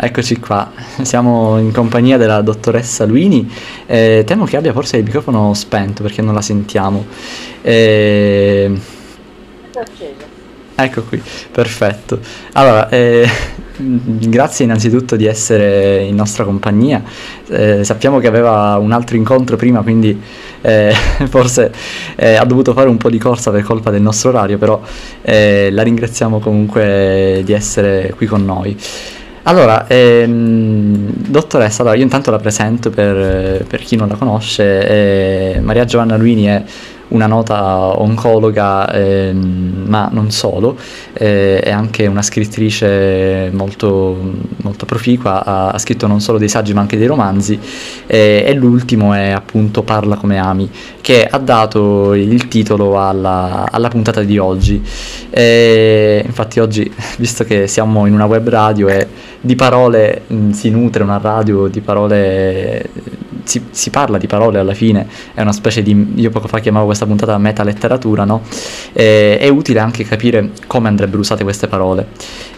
Eccoci qua, siamo in compagnia della dottoressa Luini. Eh, temo che abbia forse il microfono spento perché non la sentiamo. Eh, ecco qui, perfetto. Allora, eh, grazie innanzitutto di essere in nostra compagnia. Eh, sappiamo che aveva un altro incontro prima, quindi eh, forse eh, ha dovuto fare un po' di corsa per colpa del nostro orario, però la ringraziamo comunque di essere qui con noi. Allora, ehm, dottoressa, allora io intanto la presento per, per chi non la conosce. Eh, Maria Giovanna Luini è una nota oncologa, ehm, ma non solo, eh, è anche una scrittrice molto, molto proficua, ha, ha, scritto non solo dei saggi ma anche dei romanzi eh, e l'ultimo è appunto Parla come ami, che ha dato il titolo alla, alla puntata di oggi. Infatti oggi, visto che siamo in una web radio e di parole mh, si nutre una radio, di parole si, si, parla di parole alla fine, è una specie di, io poco fa chiamavo questa puntata metaletteratura, no? E, è utile anche capire come andrebbero usate queste parole.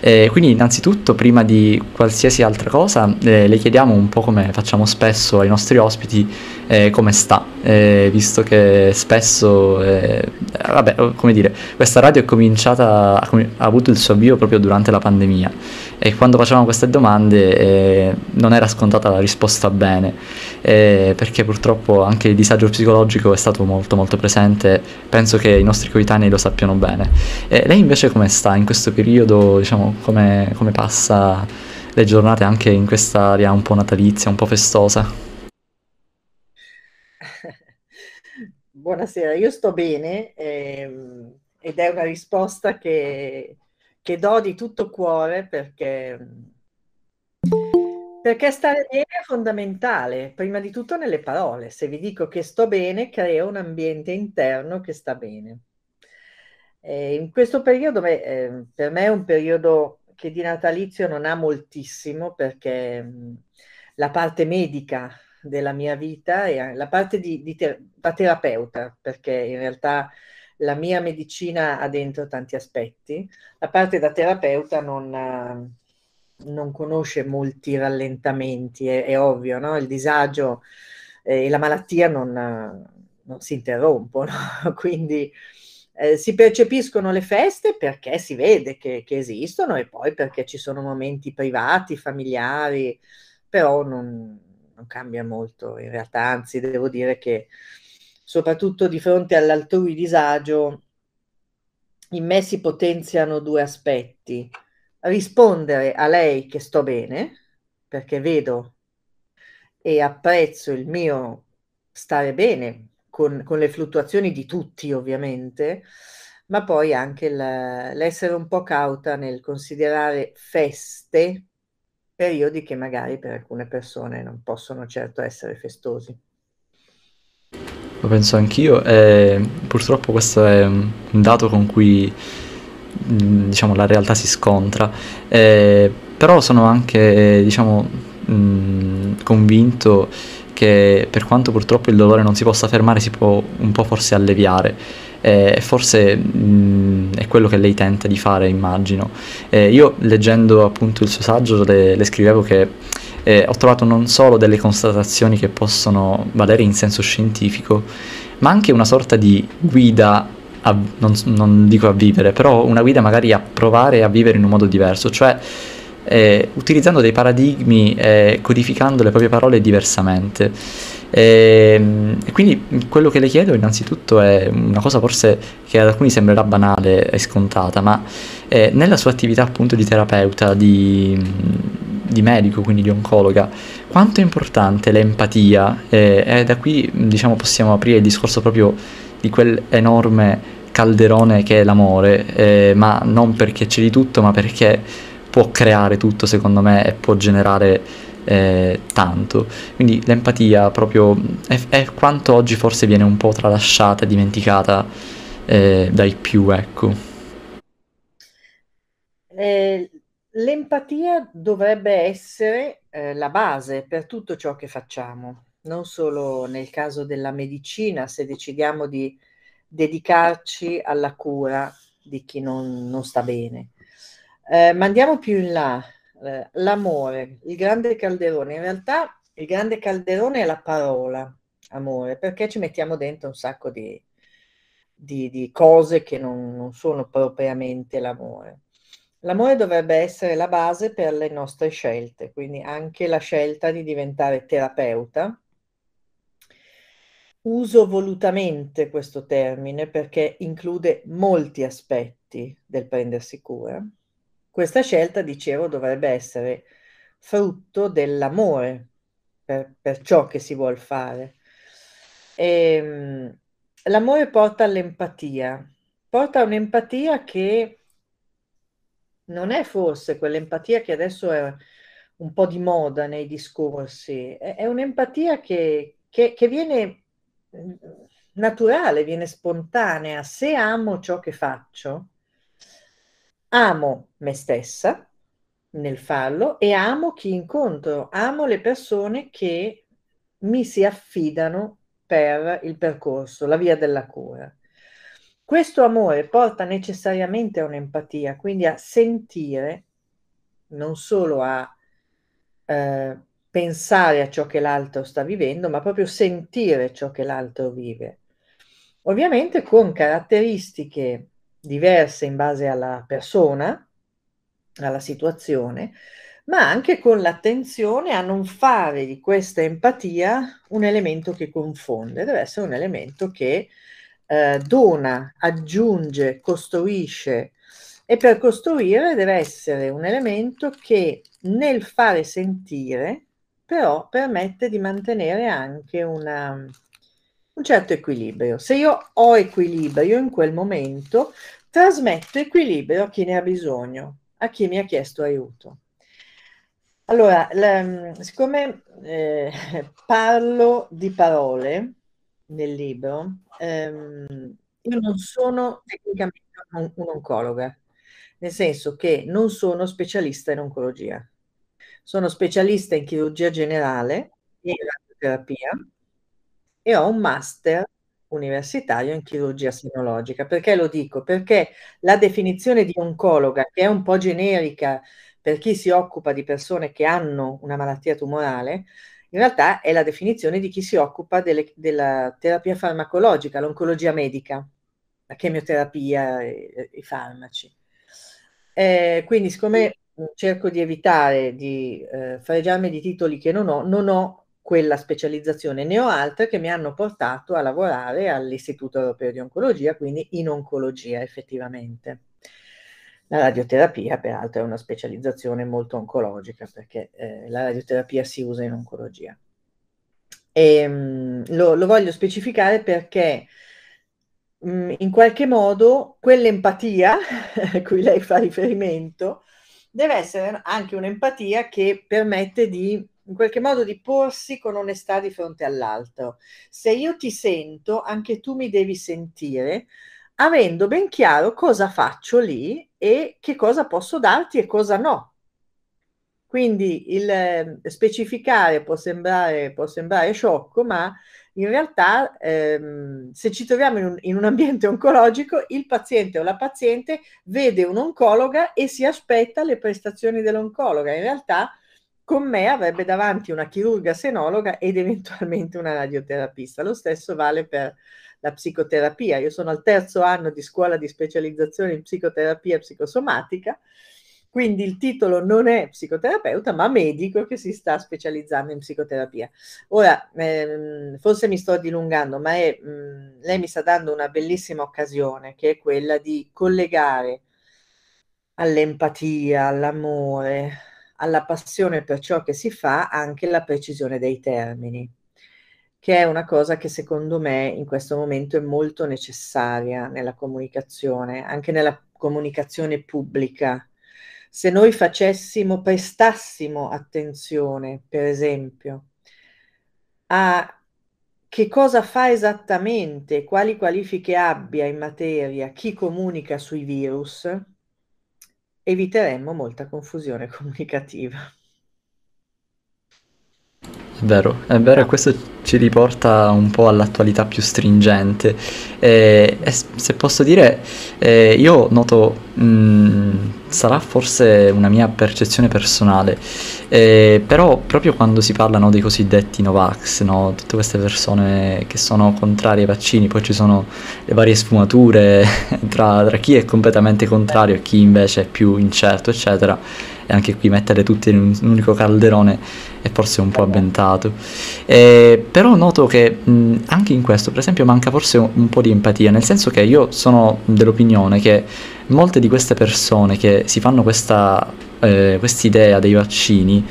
E quindi innanzitutto, prima di qualsiasi altra cosa, eh, le chiediamo un po' come facciamo spesso ai nostri ospiti, eh, come sta, eh, visto che spesso, eh, vabbè, come dire, questa radio è cominciata, ha, ha avuto il suo avvio proprio durante la pandemia e quando facevamo queste domande eh, non era scontata la risposta bene, eh, perché purtroppo anche il disagio psicologico è stato molto molto presente, penso che i nostri coetanei lo sappiano bene. Lei invece come sta in questo periodo, diciamo, come, come passa le giornate anche in quest'area un po' natalizia, un po' festosa? Buonasera, io sto bene ehm, ed è una risposta che che do di tutto cuore perché, perché stare bene è fondamentale, prima di tutto nelle parole. Se vi dico che sto bene, creo un ambiente interno che sta bene. E in questo periodo, beh, eh, per me è un periodo che di natalizio non ha moltissimo perché mh, la parte medica della mia vita è la parte di, di ter- da terapeuta, perché in realtà la mia medicina ha dentro tanti aspetti, la parte da terapeuta non, non conosce molti rallentamenti, è, è ovvio, no? il disagio eh, e la malattia non, non si interrompono, quindi eh, si percepiscono le feste perché si vede che, che, esistono e poi perché ci sono momenti privati, familiari, però non, non cambia molto in realtà, anzi devo dire che soprattutto di fronte all'altrui disagio, in me si potenziano due aspetti. Rispondere a lei che sto bene, perché vedo e apprezzo il mio stare bene, con, con le fluttuazioni di tutti ovviamente, ma poi anche l'essere un po' cauta nel considerare feste periodi che magari per alcune persone non possono certo essere festosi. Lo penso anch'io e purtroppo questo è un dato con cui mm, diciamo, la realtà si scontra, eh, però sono anche diciamo, mh, mm, convinto che per quanto purtroppo il dolore non si possa fermare si può un po' forse alleviare e forse mh, mm, è quello che lei tenta di fare immagino. Eh, io leggendo appunto il suo saggio le, le scrivevo che eh, ho trovato non solo delle constatazioni che possono valere in senso scientifico, ma anche una sorta di guida, a, non, non, dico a vivere, però una guida magari a provare a vivere in un modo diverso, cioè eh, utilizzando dei paradigmi codificando le proprie parole diversamente. E, ehm, e, quindi quello che le chiedo innanzitutto è una cosa forse che ad alcuni sembrerà banale e scontata, ma eh, nella sua attività appunto di terapeuta, di, di medico, quindi di oncologa, quanto è importante l'empatia? Eh, da qui diciamo possiamo aprire il discorso proprio di quell'enorme calderone che è l'amore, eh, ma non perché c'è di tutto, ma perché può creare tutto secondo me e può generare eh, tanto. Quindi l'empatia proprio è, è, quanto oggi forse viene un po' tralasciata, dimenticata eh, dai più, ecco. Eh, L'empatia dovrebbe essere eh, la base per tutto ciò che facciamo, non solo nel caso della medicina, se decidiamo di dedicarci alla cura di chi non, non sta bene. Eh, ma andiamo più in là, eh, l'amore, il grande calderone. In realtà il grande calderone è la parola amore, perché ci mettiamo dentro un sacco di, di, di cose che non, non sono propriamente l'amore. L'amore dovrebbe essere la base per le nostre scelte, quindi anche la scelta di diventare terapeuta. Uso volutamente questo termine perché include molti aspetti del prendersi cura. Questa scelta, dicevo, dovrebbe essere frutto dell'amore per, per ciò che si vuole fare. E, ehm, l'amore porta all'empatia, porta a un'empatia che non è forse quell'empatia che adesso è un po' di moda nei discorsi, è, è un'empatia che, che, che viene mm, naturale, viene spontanea. Se amo ciò che faccio, amo me stessa nel farlo e amo chi incontro, amo le persone che mi si affidano per il percorso, la via della cura. Questo amore porta necessariamente a un'empatia, quindi a sentire, non solo a eh, pensare a ciò che l'altro sta vivendo, ma proprio sentire ciò che l'altro vive. Ovviamente con caratteristiche diverse in base alla persona, alla situazione, ma anche con l'attenzione a non fare di questa empatia un elemento che confonde, deve essere un elemento che eh, dona, aggiunge, costruisce. E per costruire deve essere un elemento che nel fare sentire però permette di mantenere anche una, un certo equilibrio. Se io ho equilibrio in quel momento, trasmetto equilibrio a chi ne ha bisogno, a chi mi ha chiesto aiuto. Allora, la, siccome eh, parlo di parole, nel libro, ehm, io non sono tecnicamente un, un'oncologa, nel senso che non sono specialista in oncologia. Sono specialista in chirurgia generale e in radioterapia e ho un master universitario in chirurgia sinologica. Perché lo dico? Perché la definizione di oncologa, che è un po' generica per chi si occupa di persone che hanno una malattia tumorale, in realtà è la definizione di chi si occupa delle, della terapia farmacologica, l'oncologia medica, la chemioterapia e i farmaci. Eh, quindi siccome cerco di evitare di eh, fregiarmi di titoli che non ho, non ho quella specializzazione, ne ho altre che mi hanno portato a lavorare all'Istituto Europeo di Oncologia, quindi in oncologia effettivamente. La radioterapia, peraltro, è una specializzazione molto oncologica perché eh, la radioterapia si usa in oncologia. E, mh, mm, lo, lo, voglio specificare perché mh, mm, in qualche modo quell'empatia a cui lei fa riferimento deve essere anche un'empatia che permette di in qualche modo di porsi con onestà di fronte all'altro. Se io ti sento, anche tu mi devi sentire, avendo ben chiaro cosa faccio lì e che cosa posso darti e cosa no. Quindi il eh, specificare può sembrare, può sembrare sciocco, ma in realtà ehm, se ci troviamo in un, in un, ambiente oncologico, il paziente o la paziente vede un'oncologa e si aspetta le prestazioni dell'oncologa. In realtà con me avrebbe davanti una chirurga senologa ed eventualmente una radioterapista. Lo stesso vale per la psicoterapia. Io sono al terzo anno di scuola di specializzazione in psicoterapia psicosomatica, quindi il titolo non è psicoterapeuta, ma medico che si sta specializzando in psicoterapia. Ora, ehm, forse mi sto dilungando, ma è, mh, mm, lei mi sta dando una bellissima occasione, che è quella di collegare all'empatia, all'amore, alla passione per ciò che si fa anche la precisione dei termini che è una cosa che secondo me in questo momento è molto necessaria nella comunicazione, anche nella comunicazione pubblica. Se noi facessimo, prestassimo attenzione, per esempio, a che cosa fa esattamente, quali qualifiche abbia in materia chi comunica sui virus, eviteremmo molta confusione comunicativa. È vero, è vero, questo ci riporta un po' all'attualità più stringente. E, e se posso dire, eh, io noto mh, sarà forse una mia percezione personale, eh, però proprio quando si parla no, dei cosiddetti Novax, no, tutte queste persone che sono contrarie ai vaccini, poi ci sono le varie sfumature tra, tra chi è completamente contrario e chi invece è più incerto, eccetera, e anche qui mettere tutti in un unico calderone è forse un po' avventato. Eh, però noto che mh, anche in questo, per esempio, manca forse un, un po' di empatia, nel senso che io sono dell'opinione che molte di queste persone che si fanno questa eh, idea dei vaccini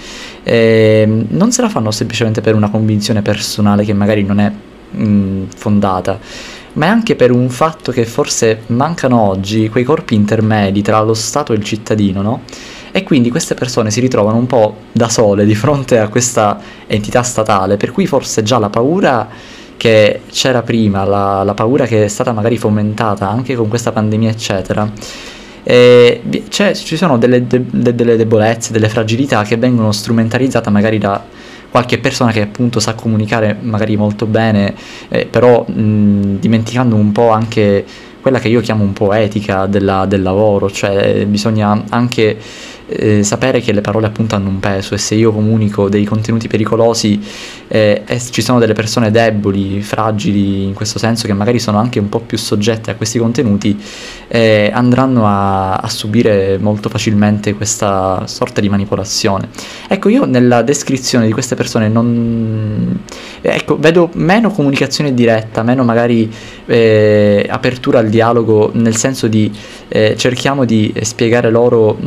eh, non se la fanno semplicemente per una convinzione personale che magari non è mh, fondata, ma è anche per un fatto che forse mancano oggi quei corpi intermedi tra lo Stato e il cittadino, no? E quindi queste persone si ritrovano un po' da sole di fronte a questa entità statale, per cui forse già la paura che c'era prima, la, la paura che è stata magari fomentata anche con questa pandemia, eccetera, eh, ci sono delle, de, delle, debolezze, delle fragilità che vengono strumentalizzate magari da qualche persona che appunto sa comunicare magari molto bene, eh, però mh, dimenticando un po' anche quella che io chiamo un po' etica della, del lavoro, cioè bisogna anche eh, sapere che le parole appunto hanno un peso e se io comunico dei contenuti pericolosi eh, e ci sono delle persone deboli, fragili in questo senso che magari sono anche un po' più soggette a questi contenuti eh, andranno a, a, subire molto facilmente questa sorta di manipolazione. Ecco, io nella descrizione di queste persone non... Ecco, vedo meno comunicazione diretta, meno magari eh, apertura al dialogo nel senso di eh, cerchiamo di spiegare loro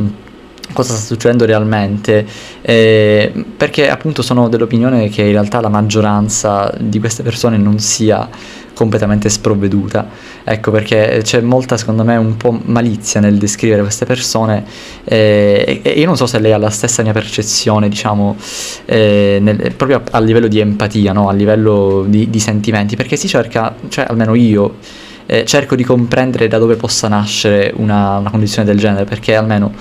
cosa sta succedendo realmente, eh, perché appunto sono dell'opinione che in realtà la maggioranza di queste persone non sia completamente sprovveduta. Ecco perché c'è molta, secondo me, un po' malizia nel descrivere queste persone eh, e, io non so se lei ha la stessa mia percezione, diciamo, eh, nel, proprio a, livello di empatia, no? a livello di, di sentimenti, perché si cerca, cioè almeno io, eh, cerco di comprendere da dove possa nascere una, una condizione del genere, perché almeno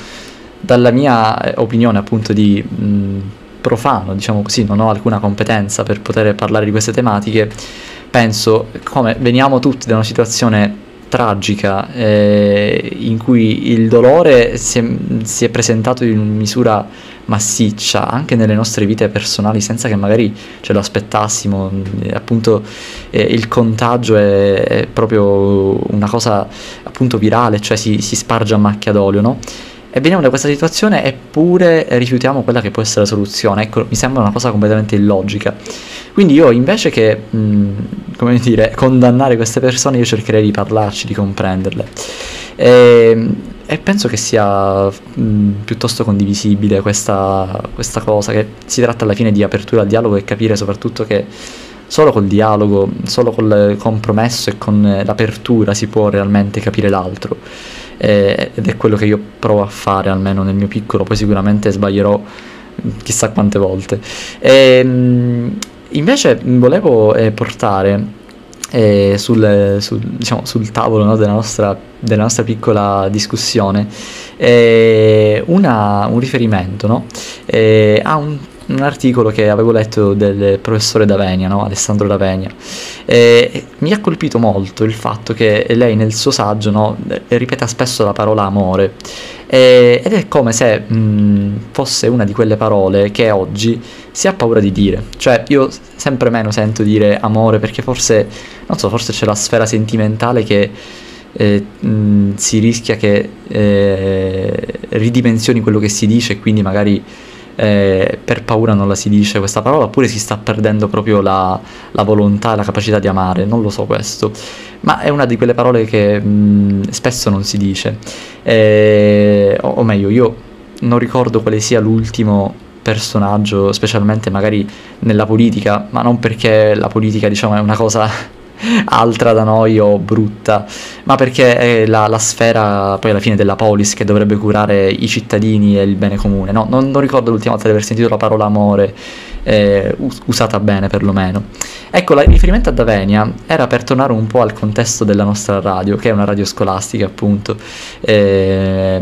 dalla mia eh, opinione appunto di mh, profano, diciamo così, non ho alcuna competenza per poter parlare di queste tematiche, penso come veniamo tutti da una situazione tragica eh, in cui il dolore si è, si è, presentato in misura massiccia anche nelle nostre vite personali senza che magari ce lo aspettassimo appunto eh, il contagio è, è, proprio una cosa appunto virale cioè si, si sparge a macchia d'olio no? E veniamo da questa situazione eppure rifiutiamo quella che può essere la soluzione. Ecco, mi sembra una cosa completamente illogica. Quindi io invece che, mh, come dire, condannare queste persone, io cercherei di parlarci, di comprenderle. E, e penso che sia mh, piuttosto condivisibile questa, questa cosa, che si tratta alla fine di apertura al dialogo e capire soprattutto che solo col dialogo, solo col compromesso e con l'apertura si può realmente capire l'altro eh, ed è quello che io provo a fare almeno nel mio piccolo, poi sicuramente sbaglierò chissà quante volte. E, ehm, invece volevo eh, portare eh, sul, sul, diciamo, sul, tavolo no, della, nostra, della, nostra, piccola discussione eh, una, un riferimento no, eh, a un un articolo che avevo letto del professore Davenia, no? Alessandro Davenia. E mi ha colpito molto il fatto che lei nel suo saggio no, ripeta spesso la parola amore e, ed è come se mh, fosse una di quelle parole che oggi si ha paura di dire. Cioè io sempre meno sento dire amore perché forse, non so, forse c'è la sfera sentimentale che... Eh, mh, si rischia che eh, ridimensioni quello che si dice e quindi magari eh, per paura non la si dice questa parola, oppure si sta perdendo proprio la, la volontà, la capacità di amare, non lo so questo, ma è una di quelle parole che mh, spesso non si dice, eh, o, o meglio, io non ricordo quale sia l'ultimo personaggio, specialmente magari nella politica, ma non perché la politica diciamo è una cosa altra da noi o brutta, ma perché è la, la, sfera poi alla fine della polis che dovrebbe curare i cittadini e il bene comune. No, non, non ricordo l'ultima volta di aver sentito la parola amore eh, usata bene perlomeno. Ecco, il riferimento a Davenia era per tornare un po' al contesto della nostra radio, che è una radio scolastica appunto. Eh,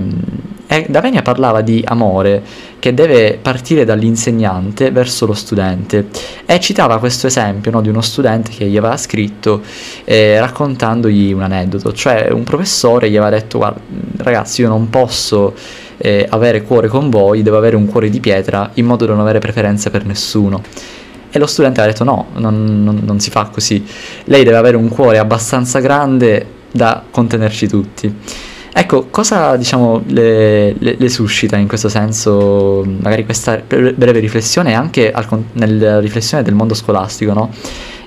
Davenia parlava di amore che deve partire dall'insegnante verso lo studente e citava questo esempio no, di uno studente che gli aveva scritto eh, raccontandogli un aneddoto, cioè un professore gli aveva detto guarda ragazzi io non posso eh, avere cuore con voi, devo avere un cuore di pietra in modo da non avere preferenze per nessuno. E lo studente ha detto no, non, non, non si fa così, lei deve avere un cuore abbastanza grande da contenerci tutti. Ecco, cosa diciamo le, le, le, suscita in questo senso magari questa breve riflessione anche al, nella riflessione del mondo scolastico, no?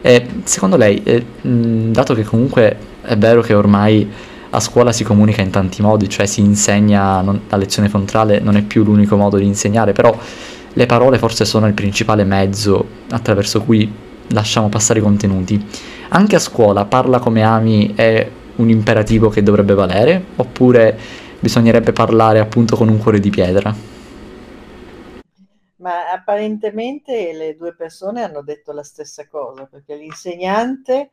E secondo lei, eh, dato che comunque è vero che ormai a scuola si comunica in tanti modi, cioè si insegna, non, la lezione frontale non è più l'unico modo di insegnare, però le parole forse sono il principale mezzo attraverso cui lasciamo passare i contenuti. Anche a scuola parla come ami è un imperativo che dovrebbe valere oppure bisognerebbe parlare appunto con un cuore di pietra? Ma apparentemente le due persone hanno detto la stessa cosa, perché l'insegnante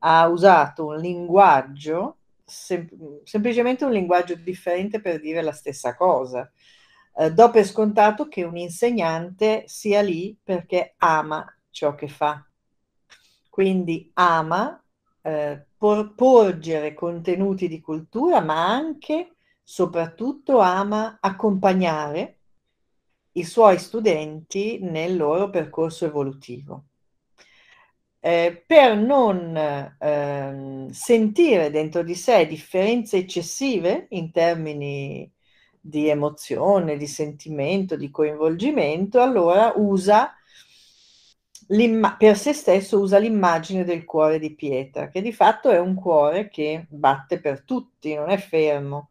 ha usato un linguaggio, sem- semplicemente un linguaggio differente per dire la stessa cosa. Eh, do per scontato che un insegnante sia lì perché ama ciò che fa. Quindi ama eh, por- porgere contenuti di cultura, ma anche, soprattutto, ama accompagnare i suoi studenti nel loro percorso evolutivo. Eh, per non eh, sentire dentro di sé differenze eccessive in termini di emozione, di sentimento, di coinvolgimento, allora usa per se stesso usa l'immagine del cuore di pietra, che di fatto è un cuore che batte per tutti, non è fermo.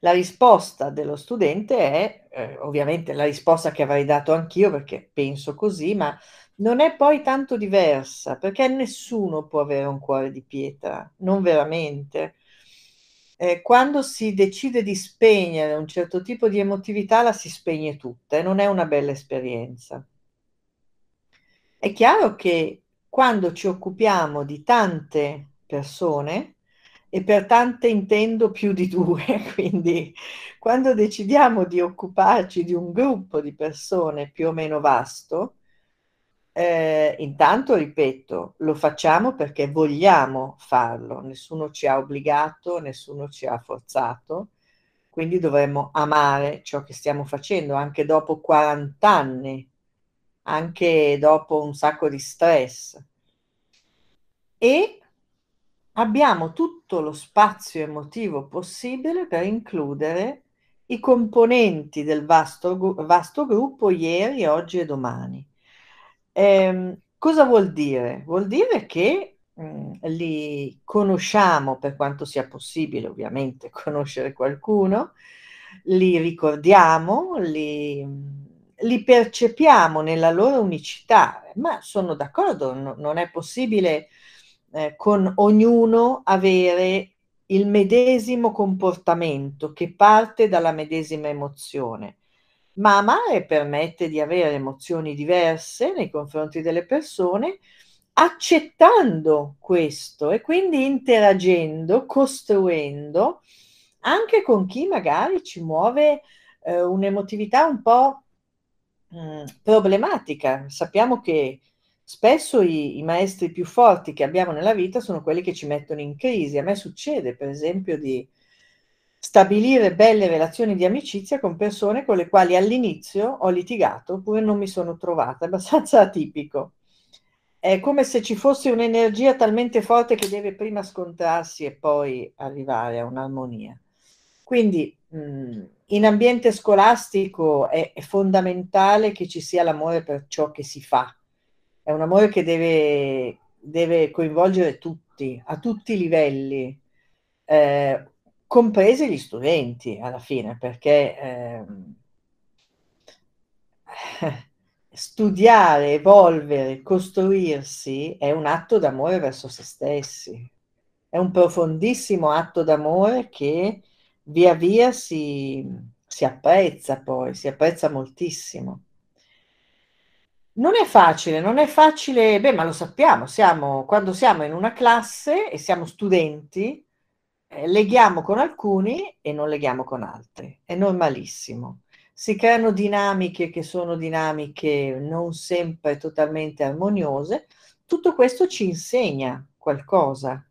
La risposta dello studente è, eh, ovviamente la risposta che avrei dato anch'io perché penso così, ma non è poi tanto diversa, perché nessuno può avere un cuore di pietra, non veramente. Eh, quando si decide di spegnere un certo tipo di emotività, la si spegne tutta e non è una bella esperienza. È chiaro che quando ci occupiamo di tante persone, e per tante intendo più di due, quindi quando decidiamo di occuparci di un gruppo di persone più o meno vasto, eh, intanto ripeto, lo facciamo perché vogliamo farlo, nessuno ci ha obbligato, nessuno ci ha forzato, quindi dovremmo amare ciò che stiamo facendo anche dopo 40 anni anche dopo un sacco di stress. E abbiamo tutto lo spazio emotivo possibile per includere i componenti del vasto, vasto gruppo ieri, oggi e domani. Eh, cosa vuol dire? Vuol dire che mh, mm, li conosciamo per quanto sia possibile, ovviamente, conoscere qualcuno, li ricordiamo, li li percepiamo nella loro unicità, ma sono d'accordo, no, non è possibile eh, con ognuno avere il medesimo comportamento che parte dalla medesima emozione. Ma amare permette di avere emozioni diverse nei confronti delle persone, accettando questo e quindi interagendo, costruendo anche con chi magari ci muove eh, un'emotività un po' Mhmm, problematica. Sappiamo che spesso i i maestri più forti che abbiamo nella vita sono quelli che ci mettono in crisi. A me succede, per esempio, di stabilire belle relazioni di amicizia con persone con le quali all'inizio ho litigato, oppure non mi sono trovata, è abbastanza atipico. È come se ci fosse un'energia talmente forte che deve prima scontrarsi e poi arrivare a un'armonia. Quindi, mhmm in ambiente scolastico è, è, fondamentale che ci sia l'amore per ciò che si fa. È un amore che deve, deve coinvolgere tutti, a tutti i livelli, eh, compresi gli studenti alla fine, perché eh, studiare, evolvere, costruirsi è un atto d'amore verso se stessi. È un profondissimo atto d'amore che via via si, si apprezza poi, si apprezza moltissimo. Non è facile, non è facile, beh, ma lo sappiamo, siamo, quando siamo in una classe e siamo studenti, leghiamo con alcuni e non leghiamo con altri, è normalissimo. Si creano dinamiche che sono dinamiche non sempre totalmente armoniose, tutto questo ci insegna qualcosa.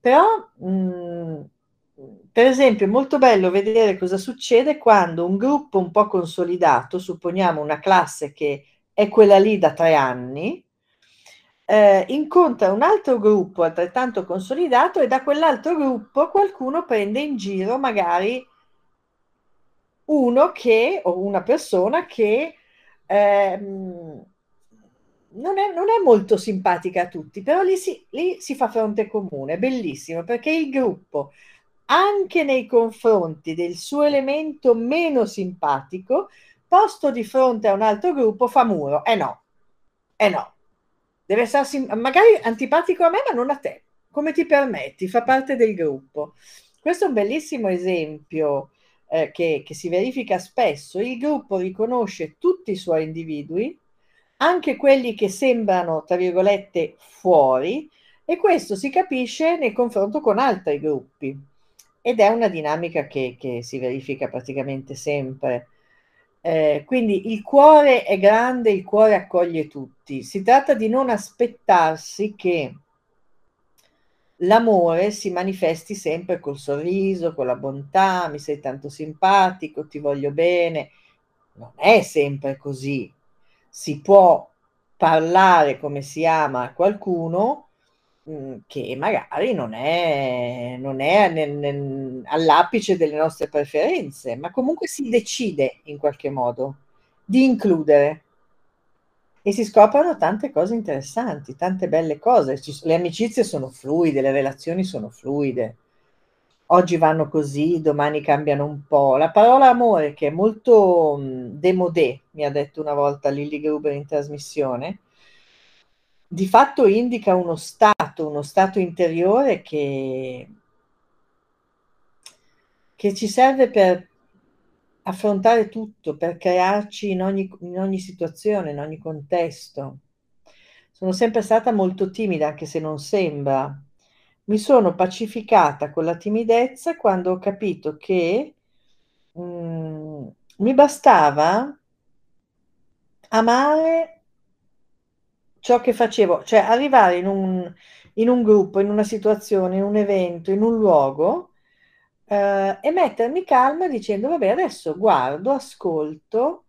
Però, mh, mm, per esempio, è molto bello vedere cosa succede quando un gruppo un po' consolidato, supponiamo una classe che è quella lì da tre anni, eh, incontra un altro gruppo altrettanto consolidato e da quell'altro gruppo qualcuno prende in giro magari uno che o una persona che ehm, non, è, non, è, molto simpatica a tutti, però lì si, lì si fa fronte comune, è bellissimo perché il gruppo anche nei confronti del suo elemento meno simpatico posto di fronte a un altro gruppo fa muro. Eh no, eh no. Deve essere magari antipatico a me, ma non a te. Come ti permetti? Fa parte del gruppo. Questo è un bellissimo esempio eh, che, che si verifica spesso. Il gruppo riconosce tutti i suoi individui, anche quelli che sembrano, tra virgolette, fuori, e questo si capisce nel confronto con altri gruppi. Ed è una dinamica che, che si verifica praticamente sempre eh, quindi il cuore è grande, il cuore accoglie tutti. Si tratta di non aspettarsi che l'amore si manifesti sempre col sorriso, con la bontà, mi sei tanto simpatico, ti voglio bene. Non è sempre così. Si può parlare come si ama a qualcuno, Mhmm, che magari non è, non è nel, nel, all'apice delle nostre preferenze, ma comunque si decide in qualche modo di includere e si scoprono tante cose interessanti, tante belle cose. Le amicizie sono fluide, le relazioni sono fluide. Oggi vanno così, domani cambiano un po'. La parola amore, che è molto mhmm, demodé, mi ha detto una volta Lilly Gruber in trasmissione, di fatto indica uno stato, uno stato interiore che, che ci serve per affrontare tutto, per crearci in ogni, in ogni situazione, in ogni contesto. Sono sempre stata molto timida, anche se non sembra. Mi sono pacificata con la timidezza quando ho capito che mh, mm, mi bastava amare ciò che facevo, cioè arrivare in un, in un gruppo, in una situazione, in un evento, in un luogo eh, e mettermi calma dicendo vabbè adesso guardo, ascolto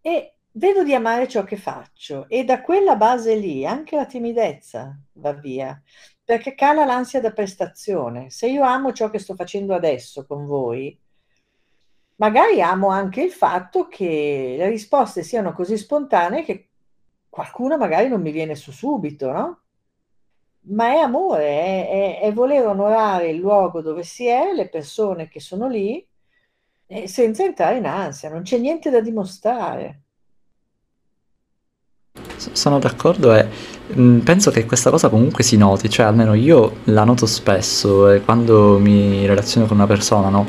e vedo di amare ciò che faccio e da quella base lì anche la timidezza va via perché cala l'ansia da prestazione. Se io amo ciò che sto facendo adesso con voi, magari amo anche il fatto che le risposte siano così spontanee che qualcuno magari non mi viene su subito, no? Ma è amore, è, è, è voler onorare il luogo dove si è, le persone che sono lì, senza entrare in ansia, non c'è niente da dimostrare. Sono d'accordo e penso che questa cosa comunque si noti, cioè almeno io la noto spesso eh, quando mi relaziono con una persona, no?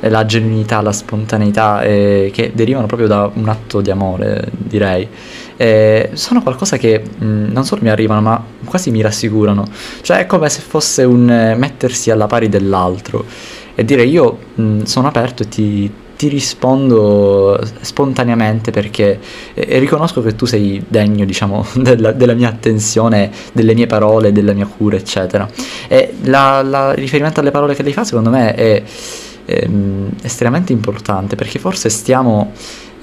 la genuinità, la spontaneità eh, che derivano proprio da un atto di amore, direi eh, sono qualcosa che mh, mm, non solo mi arrivano, ma quasi mi rassicurano. Cioè è come se fosse un eh, mettersi alla pari dell'altro e dire io mh, mm, sono aperto e ti, ti rispondo spontaneamente perché eh, riconosco che tu sei degno, diciamo, della, della, mia attenzione, delle mie parole, della mia cura, eccetera. E il riferimento alle parole che lei fa, secondo me, è, è ehm, estremamente importante perché forse stiamo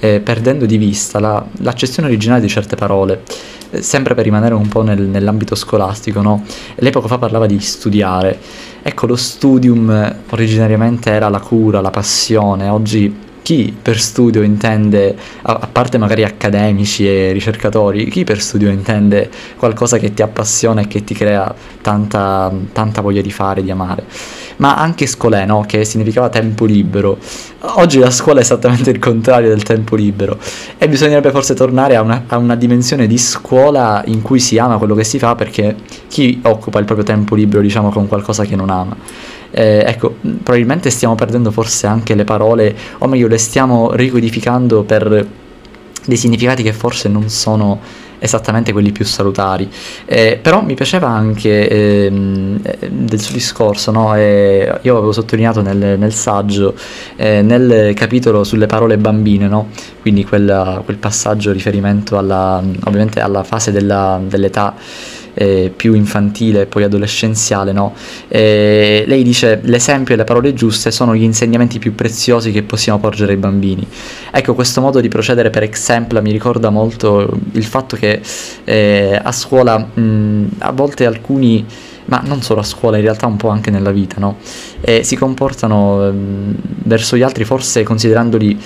eh, perdendo di vista la, l'accezione originale di certe parole, eh, sempre per rimanere un po' nel, nell'ambito scolastico, no? Lei poco fa parlava di studiare. Ecco, lo studium originariamente era la cura, la passione, oggi chi per studio intende, a, parte magari accademici e ricercatori, chi per studio intende qualcosa che ti appassiona e che ti crea tanta, tanta voglia di fare, di amare ma anche scolè, no? che significava tempo libero. Oggi la scuola è esattamente il contrario del tempo libero e bisognerebbe forse tornare a una, a una dimensione di scuola in cui si ama quello che si fa perché chi occupa il proprio tempo libero diciamo con qualcosa che non ama. Eh, ecco, probabilmente stiamo perdendo forse anche le parole, o meglio le stiamo ricodificando per dei significati che forse non sono esattamente quelli più salutari. Eh, però mi piaceva anche ehm, eh, del suo discorso, no? eh, io avevo sottolineato nel, nel saggio, eh, nel capitolo sulle parole bambine, no? quindi quella, quel passaggio riferimento alla, ovviamente alla fase della, dell'età eh, più infantile e poi adolescenziale, no? eh, lei dice l'esempio e le parole giuste sono gli insegnamenti più preziosi che possiamo porgere ai bambini. Ecco, questo modo di procedere per esempio mi ricorda molto il fatto che eh, a scuola mh, a volte alcuni ma non solo a scuola, in realtà un po' anche nella vita, no? E si comportano ehm, verso gli altri forse considerandoli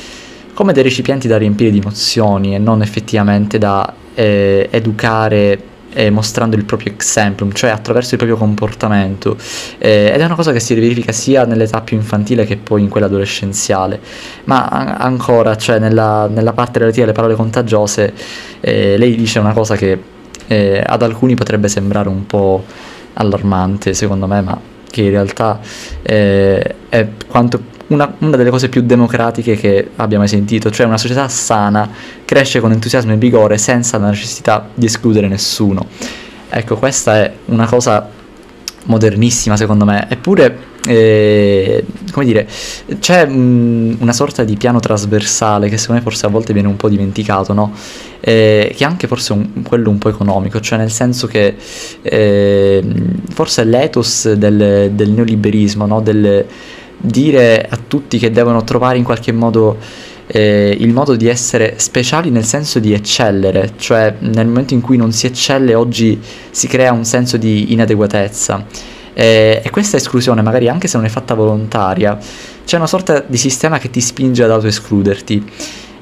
come dei recipienti da riempire di emozioni e non effettivamente da eh, educare eh, mostrando il proprio exemplum, cioè attraverso il proprio comportamento. Eh, ed è una cosa che si verifica sia nell'età più infantile che poi in quella adolescenziale. Ma an- ancora, cioè nella, nella, parte relativa alle parole contagiose, eh, lei dice una cosa che eh, ad alcuni potrebbe sembrare un po' allarmante, secondo me, ma che in realtà eh, è quanto una, una, delle cose più democratiche che abbia mai sentito, cioè una società sana cresce con entusiasmo e vigore senza la necessità di escludere nessuno. Ecco, questa è una cosa modernissima secondo me, eppure, eh, come dire, c'è mh, una sorta di piano trasversale che secondo me forse a volte viene un po' dimenticato, no? Eh, che è anche forse un, quello un po' economico, cioè nel senso che eh, forse l'ethos del, del neoliberismo, no? del, dire a tutti che devono trovare in qualche modo eh, il modo di essere speciali nel senso di eccellere, cioè nel momento in cui non si eccelle oggi si crea un senso di inadeguatezza. Eh, e questa esclusione, magari anche se non è fatta volontaria, c'è una sorta di sistema che ti spinge ad autoescluderti.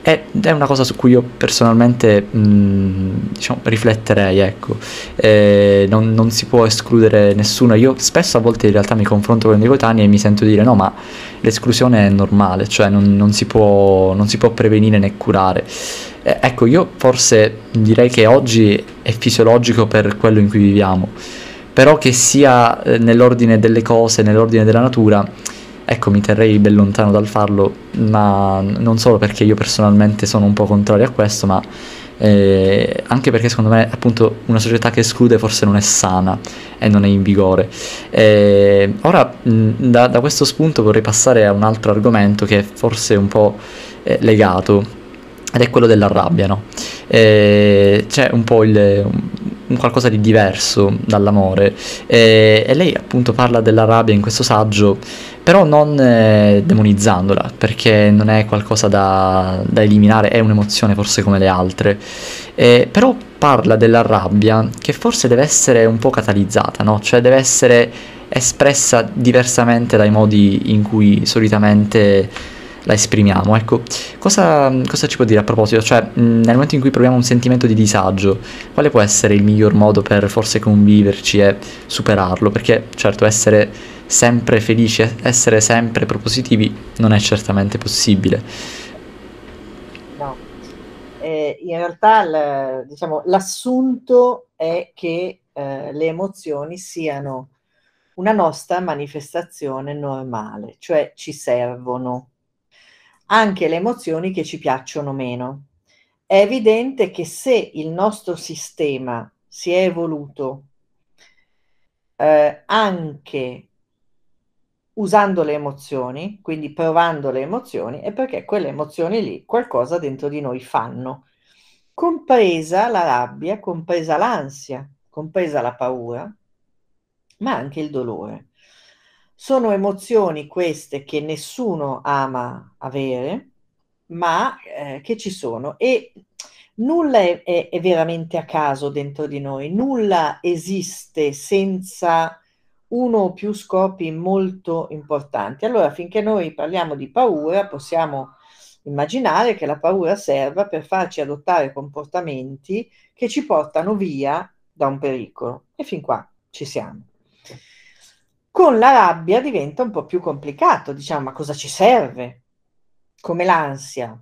Ed è una cosa su cui io personalmente mh, diciamo, rifletterei, ecco. Eh, non, non, si può escludere nessuno. Io spesso a volte in realtà mi confronto con i miei coetanei e mi sento dire no, ma l'esclusione è normale, cioè non, non, si, può, non si, può, prevenire né curare. Eh, ecco, io forse direi che oggi è fisiologico per quello in cui viviamo, però che sia eh, nell'ordine delle cose, nell'ordine della natura, ecco mi terrei ben lontano dal farlo, ma non solo perché io personalmente sono un po' contrario a questo, ma eh, anche perché secondo me appunto una società che esclude forse non è sana e non è in vigore. Eh, ora da, da, questo spunto vorrei passare a un altro argomento che è forse un po' eh, legato ed è quello della rabbia, no? Eh, c'è un po' il, qualcosa di diverso dall'amore e, e lei appunto parla della rabbia in questo saggio però non eh, demonizzandola, perché non è qualcosa da, da, eliminare, è un'emozione forse come le altre, eh, però parla della rabbia che forse deve essere un po' catalizzata, no? cioè deve essere espressa diversamente dai modi in cui solitamente la esprimiamo. Ecco, cosa, cosa, ci può dire a proposito? Cioè, nel momento in cui proviamo un sentimento di disagio, quale può essere il miglior modo per forse conviverci e superarlo? Perché certo essere sempre felici, essere sempre propositivi non è certamente possibile. No, eh, in realtà l, diciamo, l'assunto è che eh, le emozioni siano una nostra manifestazione normale, cioè ci servono anche le emozioni che ci piacciono meno. È evidente che se il nostro sistema si è evoluto eh, anche usando le emozioni, quindi provando le emozioni, è perché quelle emozioni lì qualcosa dentro di noi fanno, compresa la rabbia, compresa l'ansia, compresa la paura, ma anche il dolore. Sono emozioni queste che nessuno ama avere, ma eh, che ci sono e nulla è, è, è veramente a caso dentro di noi, nulla esiste senza uno o più scopi molto importanti. Allora, finché noi parliamo di paura, possiamo immaginare che la paura serva per farci adottare comportamenti che ci portano via da un pericolo. E fin qua ci siamo. Con la rabbia diventa un po' più complicato, diciamo, ma cosa ci serve? Come l'ansia.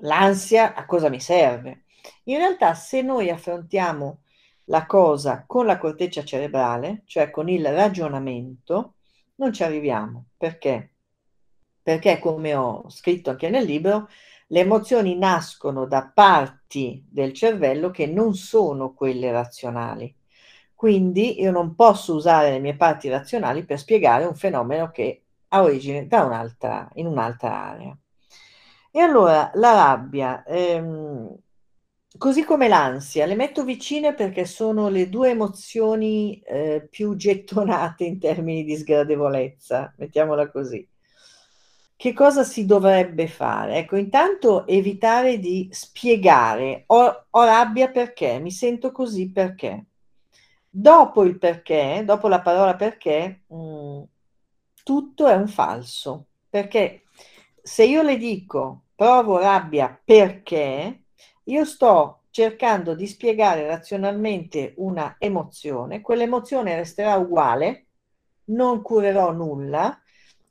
L'ansia a cosa mi serve? In realtà, se noi affrontiamo la cosa con la corteccia cerebrale, cioè con il ragionamento, non ci arriviamo. Perché? Perché, come ho scritto anche nel libro, Le emozioni nascono da parti del cervello che non sono quelle razionali. Quindi io non posso usare le mie parti razionali per spiegare un fenomeno che ha origine un'altra, in un'altra area. E allora la rabbia, ehm, così come l'ansia, le metto vicine perché sono le due emozioni eh, più gettonate in termini di sgradevolezza, mettiamola così. Che cosa si dovrebbe fare? Ecco, intanto evitare di spiegare ho, ho rabbia perché, mi sento così perché. Dopo il perché, dopo la parola perché, mh, mm, tutto è un falso, perché se io le dico provo rabbia perché, io sto cercando di spiegare razionalmente una emozione, quell'emozione resterà uguale, non curerò nulla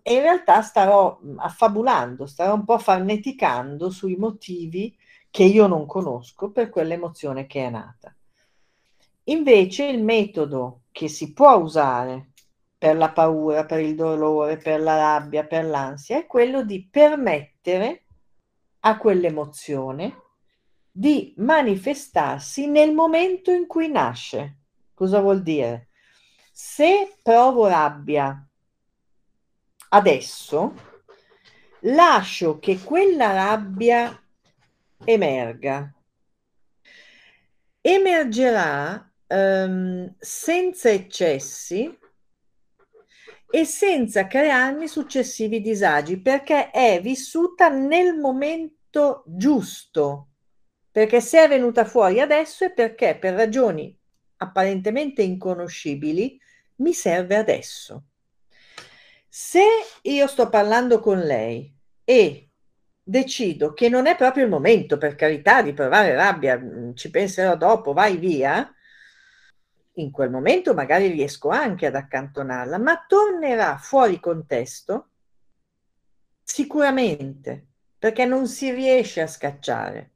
e in realtà starò affabulando, starò un po' farneticando sui motivi che io non conosco per quell'emozione che è nata. Invece il metodo che si può usare per la paura, per il dolore, per la rabbia, per l'ansia è quello di permettere a quell'emozione di manifestarsi nel momento in cui nasce. Cosa vuol dire? Se provo rabbia adesso, lascio che quella rabbia emerga. Emergerà um, senza eccessi e senza crearmi successivi disagi, perché è vissuta nel momento giusto. Perché se è venuta fuori adesso è perché per ragioni apparentemente inconoscibili mi serve adesso. Se io sto parlando con lei e decido che non è proprio il momento, per carità, di provare rabbia, mm, ci penserò dopo, vai via, in quel momento magari riesco anche ad accantonarla, ma tornerà fuori contesto sicuramente, perché non si riesce a scacciare.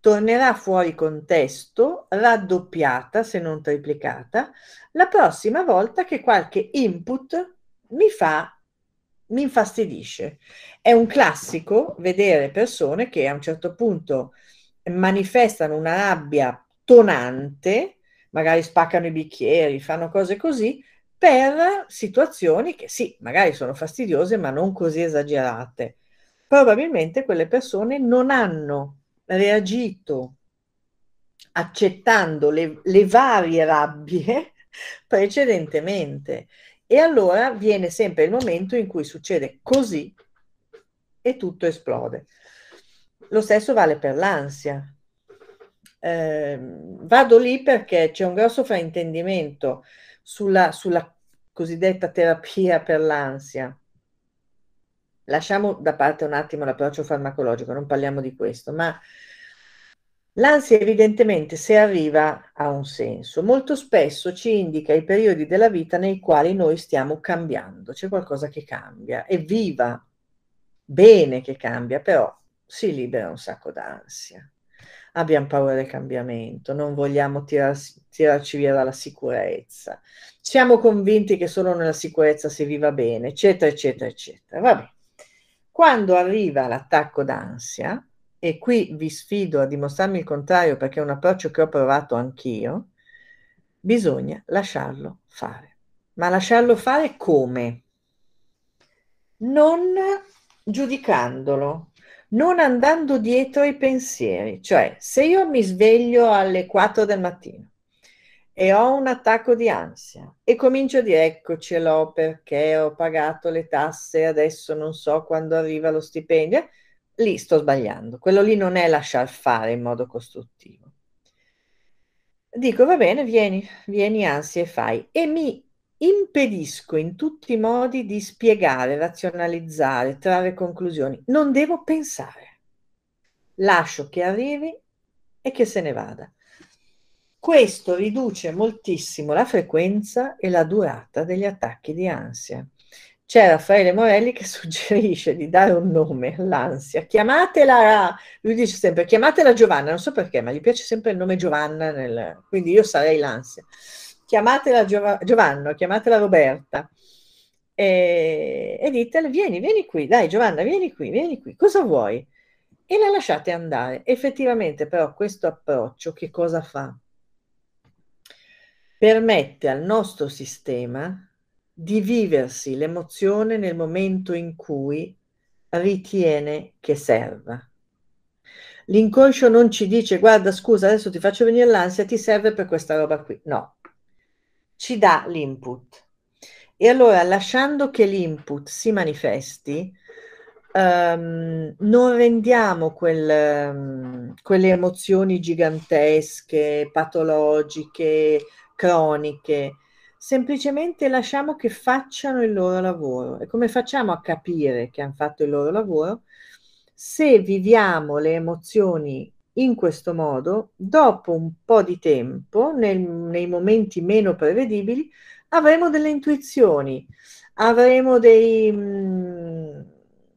Tornerà fuori contesto, raddoppiata se non triplicata, la prossima volta che qualche input mi fa, mi infastidisce. È un classico vedere persone che a un certo punto manifestano una rabbia tonante, magari spaccano i bicchieri, fanno cose così, per situazioni che sì, magari sono fastidiose, ma non così esagerate. Probabilmente quelle persone non hanno reagito accettando le, le varie rabbie precedentemente e allora viene sempre il momento in cui succede così e tutto esplode. Lo stesso vale per l'ansia. Eh, vado lì perché c'è un grosso fraintendimento sulla, sulla cosiddetta terapia per l'ansia. Lasciamo da parte un attimo l'approccio farmacologico, non parliamo di questo, ma L'ansia evidentemente se arriva ha un senso. Molto spesso ci indica i periodi della vita nei quali noi stiamo cambiando, c'è qualcosa che cambia, è viva, bene che cambia, però si libera un sacco d'ansia. Abbiamo paura del cambiamento, non vogliamo tirarsi, tirarci via dalla sicurezza, siamo convinti che solo nella sicurezza si viva bene, eccetera, eccetera, eccetera. Vabbè. Quando arriva l'attacco d'ansia, e qui vi sfido a dimostrarmi il contrario perché è un approccio che ho provato anch'io, bisogna lasciarlo fare. Ma lasciarlo fare come? Non giudicandolo, non andando dietro ai pensieri. Cioè, se io mi sveglio alle 4 del mattino e ho un attacco di ansia e comincio a dire ecco ce l'ho perché ho pagato le tasse, adesso non so quando arriva lo stipendio, lì sto sbagliando. Quello lì non è lasciar fare in modo costruttivo. Dico, va bene, vieni, vieni ansia e fai. E mi impedisco in tutti i modi di spiegare, razionalizzare, trarre conclusioni. Non devo pensare. Lascio che arrivi e che se ne vada. Questo riduce moltissimo la frequenza e la durata degli attacchi di ansia c'è Raffaele Morelli che suggerisce di dare un nome all'ansia. Chiamatela, lui dice sempre, chiamatela Giovanna, non so perché, ma gli piace sempre il nome Giovanna, nel, quindi io sarei l'ansia. Chiamatela Giov- Giovanna, chiamatela Roberta e, e ditele, vieni, vieni qui, dai Giovanna, vieni qui, vieni qui, cosa vuoi? e la lasciate andare. Effettivamente però questo approccio che cosa fa? Permette al nostro sistema di viversi l'emozione nel momento in cui ritiene che serva. L'inconscio non ci dice guarda scusa adesso ti faccio venire l'ansia, ti serve per questa roba qui. No, ci dà l'input. E allora lasciando che l'input si manifesti, um, non rendiamo quel, um, quelle emozioni gigantesche, patologiche, croniche, semplicemente lasciamo che facciano il loro lavoro. E come facciamo a capire che hanno fatto il loro lavoro? Se viviamo le emozioni in questo modo, dopo un po' di tempo, nel, nei momenti meno prevedibili, avremo delle intuizioni, avremo dei, mh, mm,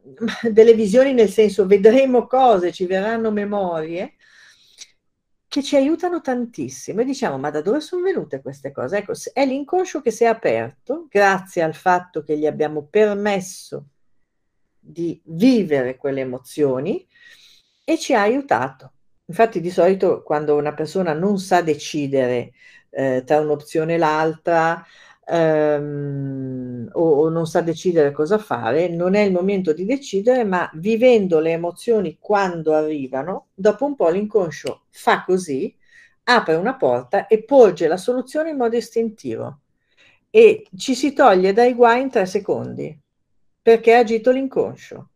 delle visioni nel senso vedremo cose, ci verranno memorie che ci aiutano tantissimo e diciamo ma da dove sono venute queste cose? Ecco, è l'inconscio che si è aperto grazie al fatto che gli abbiamo permesso di vivere quelle emozioni e ci ha aiutato. Infatti di solito quando una persona non sa decidere eh, tra un'opzione e l'altra ehm, o, o non sa decidere cosa fare, non è il momento di decidere, ma vivendo le emozioni quando arrivano, dopo un po' l'inconscio fa così, apre una porta e porge la soluzione in modo istintivo. E ci si toglie dai guai in tre secondi perché ha agito l'inconscio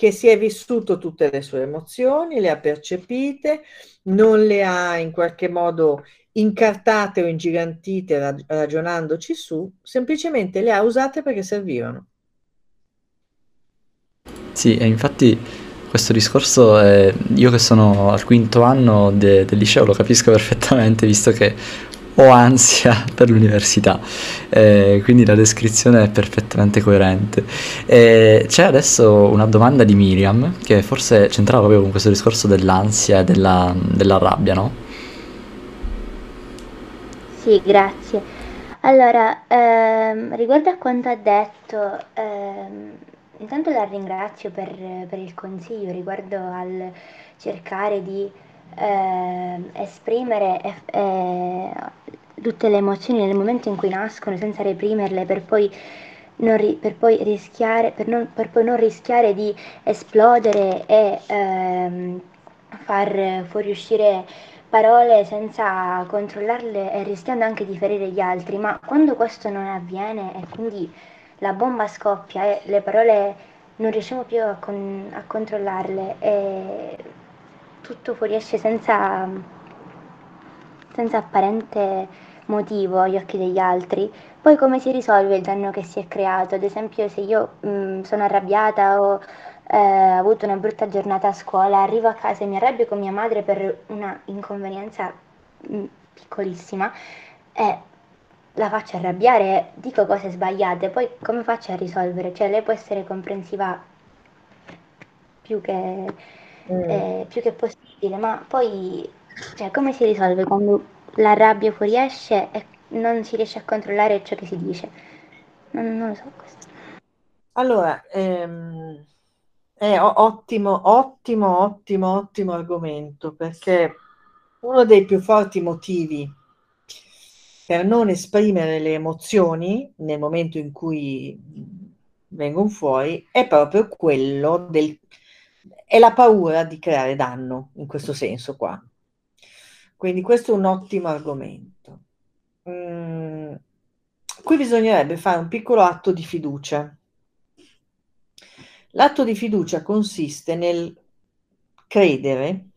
che si è vissuto tutte le sue emozioni, le ha percepite, non le ha in qualche modo incartate o ingigantite ragionandoci su, semplicemente le ha usate perché servivano. Sì, e infatti questo discorso, è, io che sono al quinto anno de, del liceo lo capisco perfettamente, visto che ho ansia per l'università, eh, quindi la descrizione è perfettamente coerente. Eh, c'è adesso una domanda di Miriam che forse c'entrava proprio con questo discorso dell'ansia e della, della rabbia, no? Sì, grazie. Allora, ehm, riguardo a quanto ha detto, ehm, intanto la ringrazio per, per il consiglio riguardo al cercare di eh, esprimere eh, tutte le emozioni nel momento in cui nascono senza reprimerle per poi, ri- per poi rischiare, per non, per poi non rischiare di esplodere e ehm, far fuoriuscire parole senza controllarle e rischiando anche di ferire gli altri, ma quando questo non avviene e quindi la bomba scoppia e le parole non riusciamo più a, con- a controllarle e tutto fuoriesce senza, senza apparente motivo agli occhi degli altri, poi come si risolve il danno che si è creato? Ad esempio se io mh, sono arrabbiata o eh, avuto una brutta giornata a scuola, arrivo a casa e mi arrabbio con mia madre per una inconvenienza mh, mm, piccolissima e la faccio arrabbiare, dico cose sbagliate, poi come faccio a risolvere? Cioè lei può essere comprensiva più che, mm. eh, più che possibile, ma poi cioè, come si risolve quando la rabbia fuoriesce e non si riesce a controllare ciò che si dice? Non, non lo so questo. Allora, ehm, è ottimo, ottimo, ottimo, ottimo argomento perché uno dei più forti motivi per non esprimere le emozioni nel momento in cui vengono fuori è proprio quello del è la paura di creare danno in questo senso qua. Quindi questo è un ottimo argomento. Mm, qui bisognerebbe fare un piccolo atto di fiducia L'atto di fiducia consiste nel credere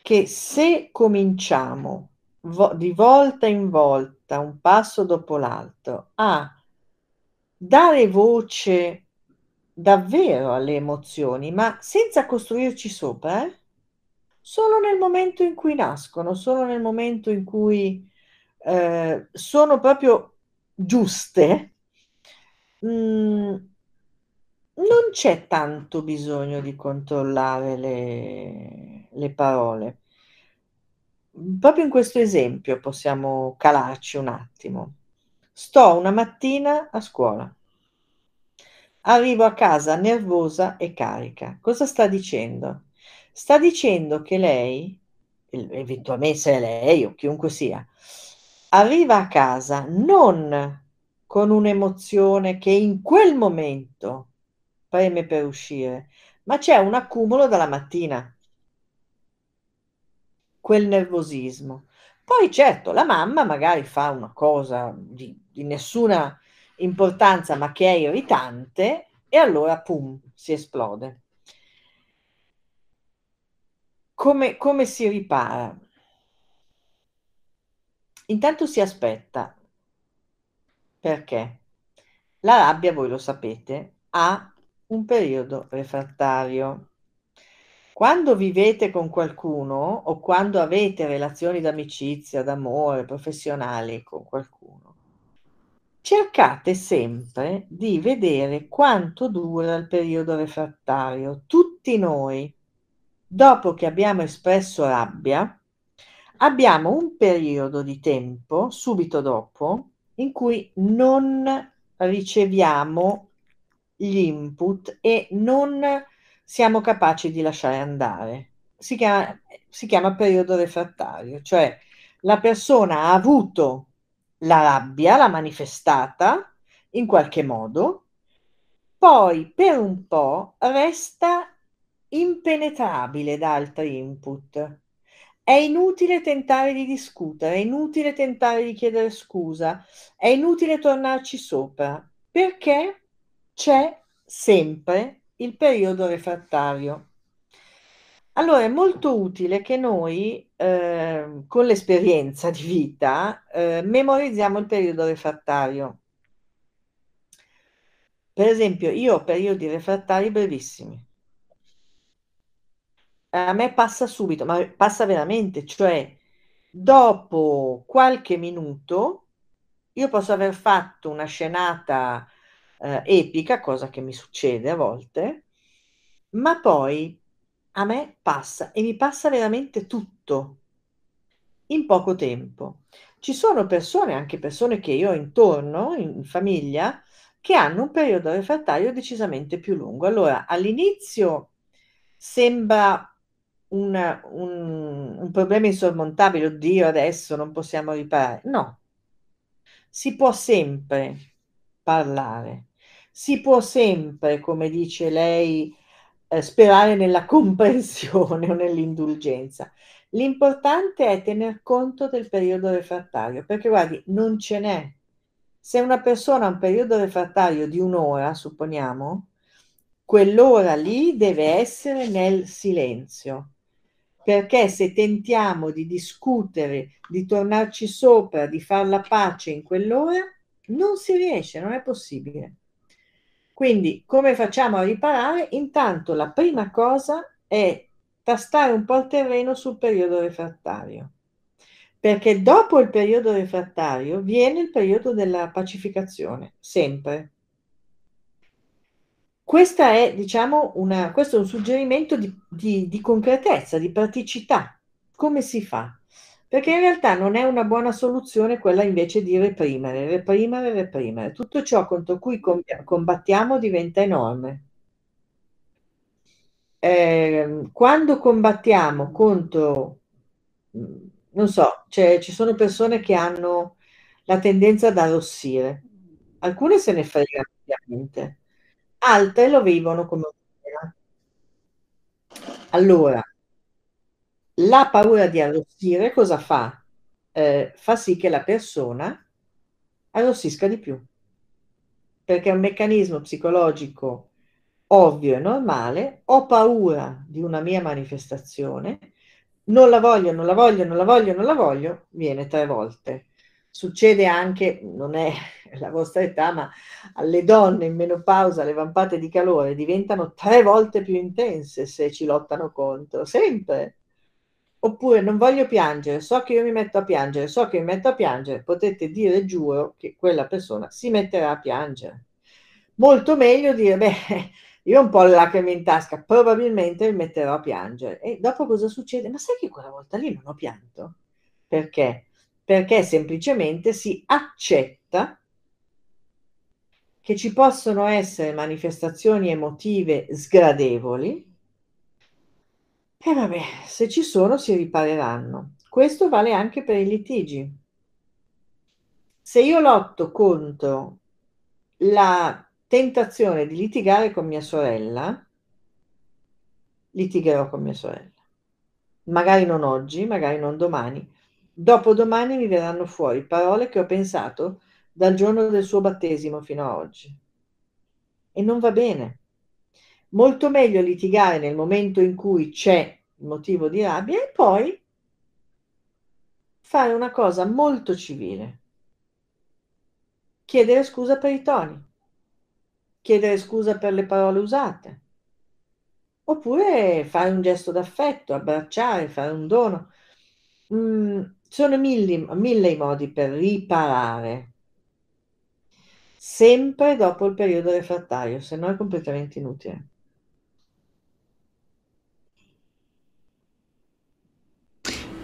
che se cominciamo vo- di volta in volta, un passo dopo l'altro, a dare voce davvero alle emozioni, ma senza costruirci sopra, eh? solo nel momento in cui nascono, solo nel momento in cui eh, sono proprio giuste, mh, mm, non c'è tanto bisogno di controllare le, le parole. Proprio in questo esempio possiamo calarci un attimo. Sto una mattina a scuola, arrivo a casa nervosa e carica. Cosa sta dicendo? Sta dicendo che lei, eventualmente se è lei o chiunque sia, arriva a casa non con un'emozione che in quel momento preme per uscire, ma c'è un accumulo dalla mattina, quel nervosismo. Poi certo, la mamma magari fa una cosa di, di nessuna importanza, ma che è irritante, e allora pum, si esplode. Come, come si ripara? Intanto si aspetta. Perché? La rabbia, voi lo sapete, ha un periodo refrattario. Quando vivete con qualcuno o quando avete relazioni d'amicizia, d'amore, professionali con qualcuno, cercate sempre di vedere quanto dura il periodo refrattario. Tutti noi, dopo che abbiamo espresso rabbia, abbiamo un periodo di tempo, subito dopo, in cui non riceviamo gli input e non siamo capaci di lasciare andare. Si chiama, si chiama periodo refrattario, cioè la persona ha avuto la rabbia, l'ha manifestata in qualche modo, poi per un po' resta impenetrabile da altri input. È inutile tentare di discutere, è inutile tentare di chiedere scusa, è inutile tornarci sopra, perché c'è sempre il periodo refrattario. Allora è molto utile che noi, eh, con l'esperienza di vita, eh, memorizziamo il periodo refrattario. Per esempio, io ho periodi refrattari brevissimi. A me passa subito, ma passa veramente, cioè dopo qualche minuto io posso aver fatto una scenata eh, epica, cosa che mi succede a volte, ma poi a me passa e mi passa veramente tutto in poco tempo. Ci sono persone, anche persone che io ho intorno, in famiglia, che hanno un periodo refrattario decisamente più lungo. Allora, all'inizio sembra un, un, un problema insormontabile, oddio, adesso non possiamo riparare. No, si può sempre parlare, si può sempre, come dice lei, eh, sperare nella comprensione o nell'indulgenza. L'importante è tener conto del periodo refrattario, perché guardi, non ce n'è. Se una persona ha un periodo refrattario di un'ora, supponiamo, quell'ora lì deve essere nel silenzio, perché se tentiamo di discutere, di tornarci sopra, di fare la pace in quell'ora, non si riesce, non è possibile. Quindi come facciamo a riparare? Intanto la prima cosa è tastare un po' il terreno sul periodo refrattario, perché dopo il periodo refrattario viene il periodo della pacificazione, sempre. È, diciamo, una, questo è un suggerimento di, di, di concretezza, di praticità. Come si fa? Perché in realtà non è una buona soluzione quella invece di reprimere, reprimere, reprimere. Tutto ciò contro cui combattiamo diventa enorme. Eh, quando combattiamo contro, non so, cioè, ci sono persone che hanno la tendenza ad arrossire, alcune se ne fregano ovviamente, altre lo vivono come una Allora, la paura di arrossire cosa fa? Eh, fa sì che la persona arrossisca di più, perché è un meccanismo psicologico ovvio e normale, ho paura di una mia manifestazione, non la voglio, non la voglio, non la voglio, non la voglio, viene tre volte. Succede anche, non è la vostra età, ma alle donne in menopausa le vampate di calore diventano tre volte più intense se ci lottano contro, sempre. Oppure non voglio piangere, so che io mi metto a piangere, so che mi metto a piangere, potete dire, giuro, che quella persona si metterà a piangere. Molto meglio dire, beh, io ho un po' le lacrime in tasca, probabilmente mi metterò a piangere. E dopo cosa succede? Ma sai che quella volta lì non ho pianto? Perché? Perché semplicemente si accetta che ci possono essere manifestazioni emotive sgradevoli e vabbè, se ci sono si ripareranno. Questo vale anche per i litigi. Se io lotto contro la tentazione di litigare con mia sorella, litigherò con mia sorella. Magari non oggi, magari non domani. Dopodomani mi verranno fuori parole che ho pensato dal giorno del suo battesimo fino a oggi. E non va bene. Molto meglio litigare nel momento in cui c'è il motivo di rabbia e poi fare una cosa molto civile. Chiedere scusa per i toni, chiedere scusa per le parole usate, oppure fare un gesto d'affetto, abbracciare, fare un dono. Mm, sono mille, mille i modi per riparare, sempre dopo il periodo refrattario, se no è completamente inutile.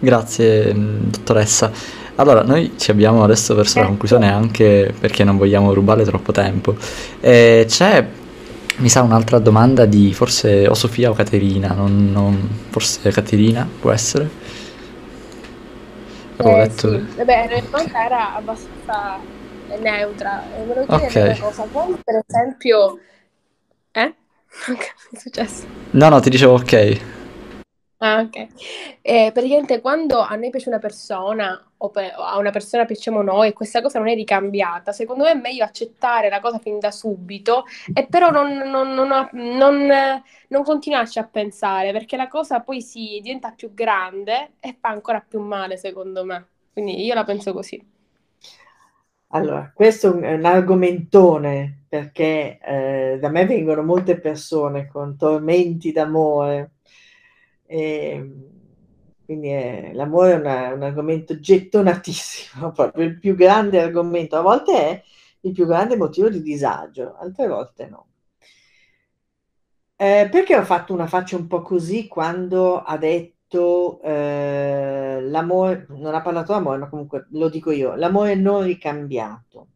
Grazie, mm, dottoressa. Allora, noi ci abbiamo adesso verso la conclusione anche perché non vogliamo rubare troppo tempo. Eh, c'è, mi sa, un'altra domanda di forse o Sofia o Caterina, non, non- forse Caterina, può essere? Avevo Eh, letto... sì, vabbè, la domanda era abbastanza neutra. E volevo chiedere una cosa. Quando, per esempio... Eh? Che è successo? No, no, ti dicevo ok. Ah, ok. Eh, praticamente quando a noi piace una persona o, pe- o a una persona piacciamo noi e questa cosa non è ricambiata, secondo me è meglio accettare la cosa fin da subito e però non, non, non, non, non continuarci a pensare perché la cosa poi si diventa più grande e fa ancora più male, secondo me. Quindi io la penso così. Allora, questo è un argomentone perché eh, da me vengono molte persone con tormenti d'amore. E, quindi è, l'amore è una, un argomento gettonatissimo, proprio il più grande argomento. A volte è il più grande motivo di disagio, altre volte no. Eh, perché ho fatto una faccia un po' così quando ha detto eh, l'amore, non ha parlato d'amore, ma comunque lo dico io, l'amore non ricambiato.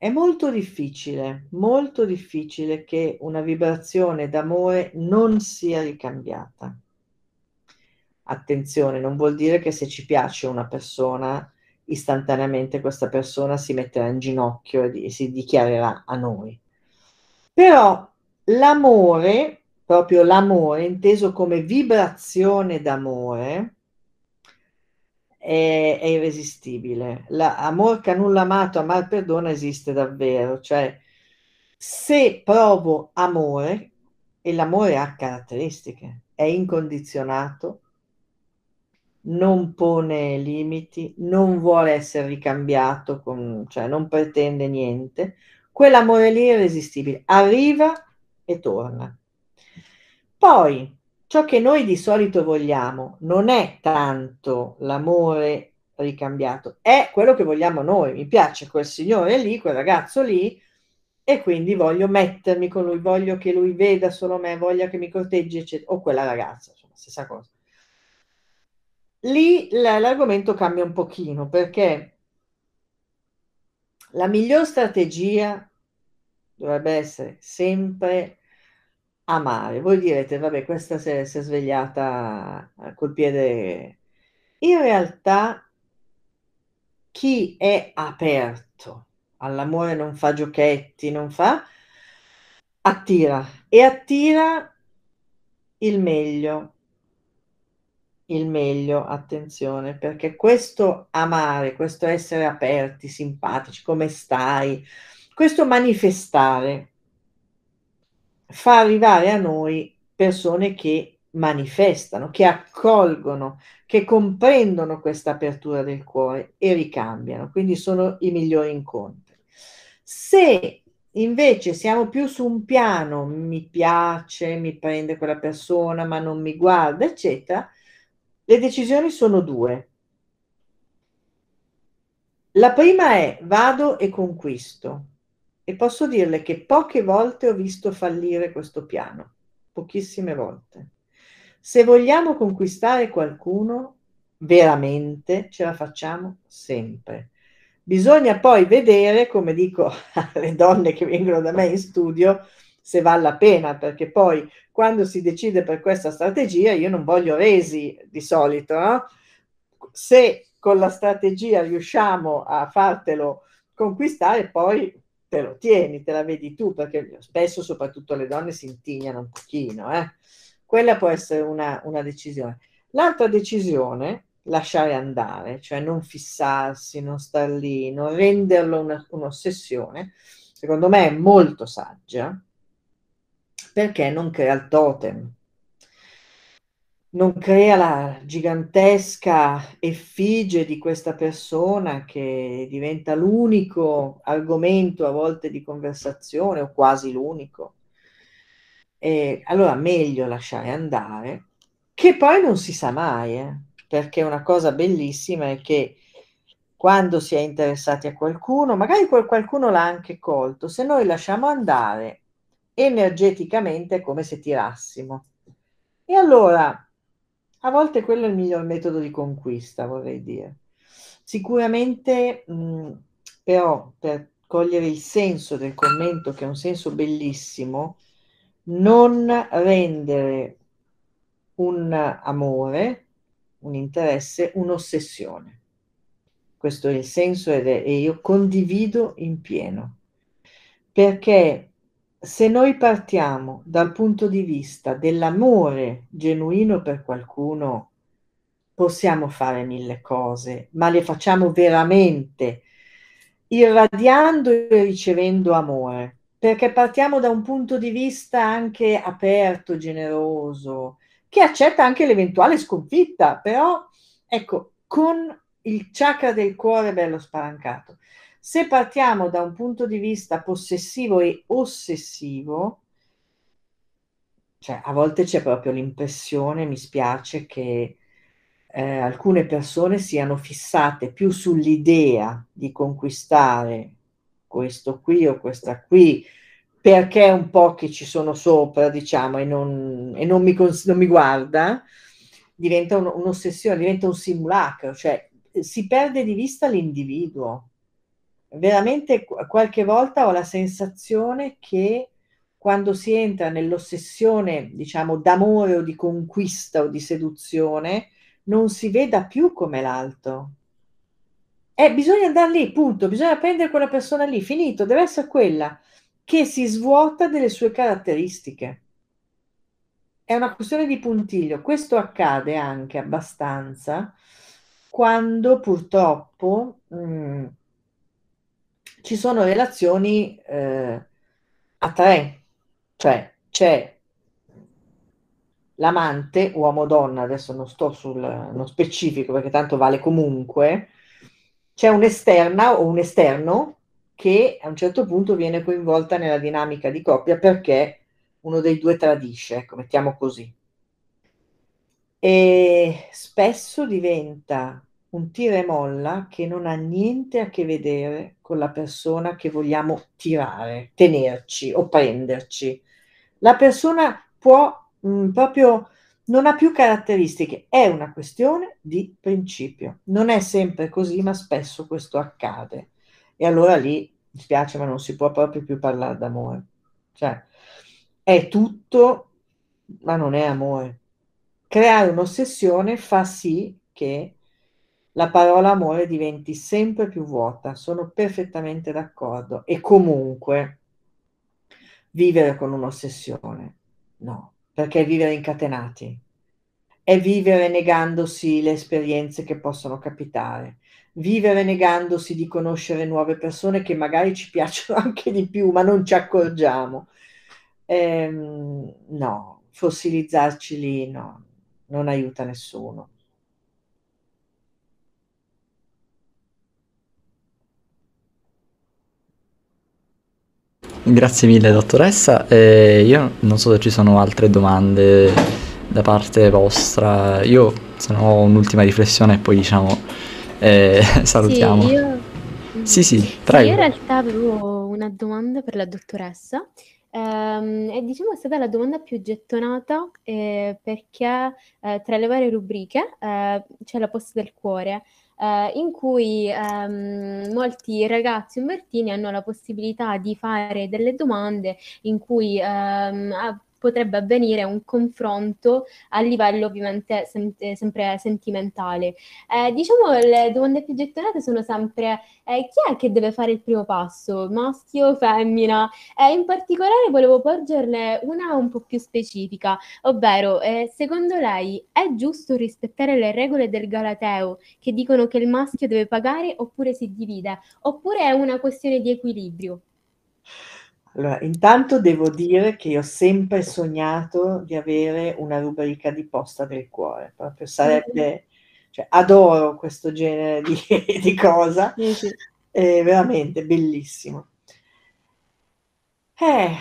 È molto difficile, molto difficile che una vibrazione d'amore non sia ricambiata. Attenzione, non vuol dire che se ci piace una persona, istantaneamente questa persona si metterà in ginocchio e, si dichiarerà a noi. Però l'amore, proprio l'amore, inteso come vibrazione d'amore, è, è irresistibile. La, amor che nulla amato, amar perdona esiste davvero. Cioè, se provo amore, e l'amore ha caratteristiche, è incondizionato, non pone limiti, non vuole essere ricambiato, con, cioè non pretende niente, quell'amore lì è irresistibile, arriva e torna. Poi, ciò che noi di solito vogliamo non è tanto l'amore ricambiato, è quello che vogliamo noi. Mi piace quel signore lì, quel ragazzo lì, e quindi voglio mettermi con lui, voglio che lui veda solo me, voglia che mi corteggi, eccetera. O quella ragazza, insomma, stessa cosa. Lì l'argomento cambia un pochino perché la miglior strategia dovrebbe essere sempre amare. Voi direte, vabbè, questa si è, si è svegliata col piede. In realtà, chi è aperto all'amore non fa giochetti, non fa, attira e attira il meglio. Il meglio, attenzione, perché questo amare, questo essere aperti, simpatici, come stai, questo manifestare fa arrivare a noi persone che manifestano, che accolgono, che comprendono questa apertura del cuore e ricambiano, quindi sono i migliori incontri. Se invece siamo più su un piano, mi piace, mi prende quella persona, ma non mi guarda, eccetera, le decisioni sono due. La prima è vado e conquisto e posso dirle che poche volte ho visto fallire questo piano, pochissime volte. Se vogliamo conquistare qualcuno, veramente ce la facciamo sempre. Bisogna poi vedere, come dico alle donne che vengono da me in studio, se vale la pena, perché poi quando si decide per questa strategia, io non voglio resi di solito, no? se con la strategia riusciamo a fartelo conquistare, poi te lo tieni, te la vedi tu, perché spesso soprattutto le donne si intignano un pochino. Eh? Quella può essere una, una decisione. L'altra decisione, lasciare andare, cioè non fissarsi, non star lì, non renderlo una, un'ossessione, secondo me è molto saggia, perché non crea il totem, non crea la gigantesca effigie di questa persona che diventa l'unico argomento a volte di conversazione o quasi l'unico. E allora meglio lasciare andare, che poi non si sa mai, eh? perché una cosa bellissima è che quando si è interessati a qualcuno, magari quel qualcuno l'ha anche colto, se noi lasciamo andare energeticamente è come se tirassimo. E allora a volte quello è il miglior metodo di conquista, vorrei dire. Sicuramente, mh, però, per cogliere il senso del commento, che è un senso bellissimo, non rendere un amore, un interesse, un'ossessione. Questo è il senso ed è, e io condivido in pieno. Perché se noi partiamo dal punto di vista dell'amore genuino per qualcuno, possiamo fare mille cose, ma le facciamo veramente irradiando e ricevendo amore, perché partiamo da un punto di vista anche aperto, generoso, che accetta anche l'eventuale sconfitta, però ecco, con il chakra del cuore bello spalancato. Se partiamo da un punto di vista possessivo e ossessivo, cioè a volte c'è proprio l'impressione, mi spiace, che eh, alcune persone siano fissate più sull'idea di conquistare questo qui o questa qui, perché è un po' che ci sono sopra, diciamo, e non, e non, mi, cons- non mi, guarda, diventa un, un'ossessione, diventa un simulacro, cioè si perde di vista l'individuo veramente qualche volta ho la sensazione che quando si entra nell'ossessione, diciamo, d'amore o di conquista o di seduzione, non si veda più come l'altro. Eh, bisogna andare lì, punto, bisogna prendere quella persona lì, finito, deve essere quella che si svuota delle sue caratteristiche. È una questione di puntiglio. Questo accade anche abbastanza quando purtroppo mh, mm, ci sono relazioni eh, a tre, cioè c'è l'amante, uomo-donna, adesso non sto sul no specifico perché tanto vale comunque, c'è un'esterna o un esterno che a un certo punto viene coinvolta nella dinamica di coppia perché uno dei due tradisce, ecco, mettiamo così. E spesso diventa un tira e molla che non ha niente a che vedere con la persona che vogliamo tirare, tenerci o prenderci. La persona può mh, mm, proprio non ha più caratteristiche, è una questione di principio. Non è sempre così, ma spesso questo accade. E allora lì, mi spiace, ma non si può proprio più parlare d'amore. Cioè, è tutto, ma non è amore. Creare un'ossessione fa sì che la parola amore diventi sempre più vuota, sono perfettamente d'accordo. E comunque vivere con un'ossessione, no, perché vivere incatenati, è vivere negandosi le esperienze che possono capitare, vivere negandosi di conoscere nuove persone che magari ci piacciono anche di più, ma non ci accorgiamo. Ehm, no, fossilizzarci lì no, non aiuta nessuno. Grazie mille dottoressa. Eh, io non so se ci sono altre domande da parte vostra. Io se no ho un'ultima riflessione e poi diciamo eh, salutiamo. Sì, io... Sì, sì, prego. Sì, io in realtà avevo una domanda per la dottoressa Ehm, e diciamo è stata la domanda più gettonata eh, perché eh, tra le varie rubriche eh, c'è la posta del cuore. Eh, in cui ehm, molti ragazzi umbertini hanno la possibilità di fare delle domande in cui ehm, potrebbe avvenire un confronto a livello ovviamente sem- eh, sempre sentimentale. Eh, diciamo le domande più gettonate sono sempre eh, chi è che deve fare il primo passo, maschio o femmina? Eh, in particolare volevo porgerle una un po' più specifica, ovvero eh, secondo lei è giusto rispettare le regole del Galateo che dicono che il maschio deve pagare oppure si divide, oppure è una questione di equilibrio? Allora, intanto devo dire che io ho sempre sognato di avere una rubrica di posta del cuore, proprio sarebbe, cioè, adoro questo genere di, di cosa, Sì, sì. è veramente bellissimo. Eh,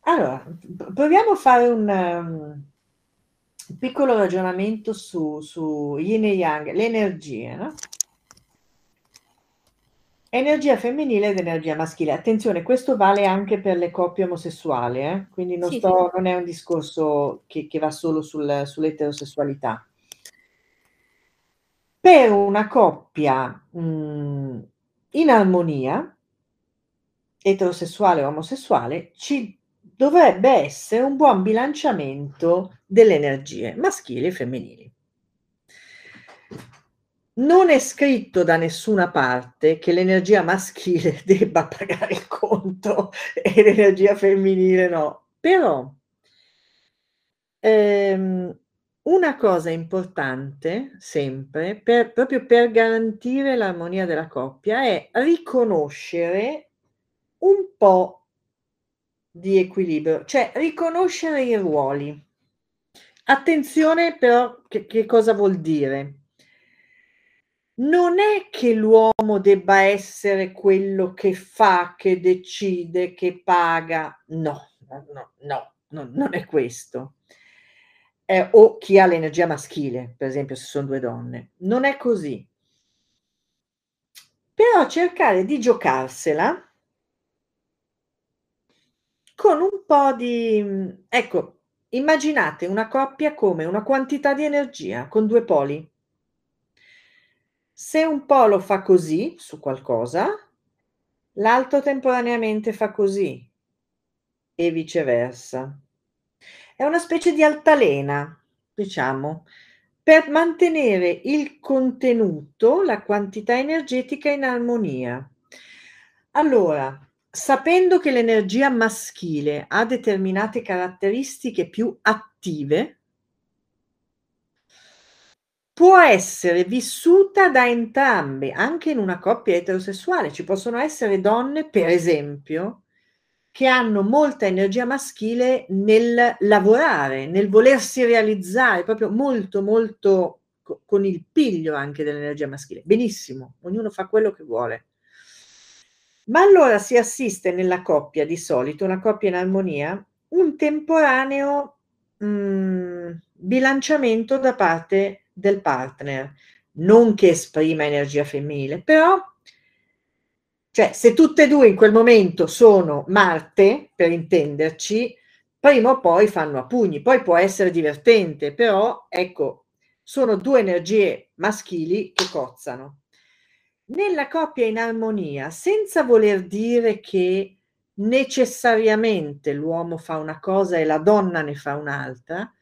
allora, proviamo a fare un, um, piccolo ragionamento su, su yin e yang, le energie, no? Energia femminile ed energia maschile. Attenzione, questo vale anche per le coppie omosessuali, eh? quindi non, Sì, sto, sì. non è un discorso che, che va solo sul, sull'eterosessualità. Per una coppia mh, in armonia, eterosessuale o omosessuale, ci dovrebbe essere un buon bilanciamento delle energie maschili e femminili. Non è scritto da nessuna parte che l'energia maschile debba pagare il conto e l'energia femminile no, però ehm, una cosa importante sempre, per, proprio per garantire l'armonia della coppia, è riconoscere un po' di equilibrio, cioè riconoscere i ruoli. Attenzione però che, che cosa vuol dire? Non è che l'uomo debba essere quello che fa, che decide, che paga. No, no, no, no, no non è questo. Eh, o chi ha l'energia maschile, per esempio, se sono due donne. Non è così. Però cercare di giocarsela con un po' di... Ecco, immaginate una coppia come una quantità di energia con due poli. Se un polo fa così su qualcosa, l'altro temporaneamente fa così e viceversa. È una specie di altalena, diciamo, per mantenere il contenuto, la quantità energetica in armonia. Allora, sapendo che l'energia maschile ha determinate caratteristiche più attive, può essere vissuta da entrambe, anche in una coppia eterosessuale. Ci possono essere donne, per esempio, che hanno molta energia maschile nel lavorare, nel volersi realizzare, proprio molto, molto con il piglio anche dell'energia maschile. Benissimo, ognuno fa quello che vuole. Ma allora si assiste nella coppia di solito, una coppia in armonia, un temporaneo mh, mm, bilanciamento da parte del partner, non che esprima energia femminile, però cioè se tutte e due in quel momento sono Marte, per intenderci, prima o poi fanno a pugni, poi può essere divertente, però ecco, sono due energie maschili che cozzano. Nella coppia in armonia, senza voler dire che necessariamente l'uomo fa una cosa e la donna ne fa un'altra,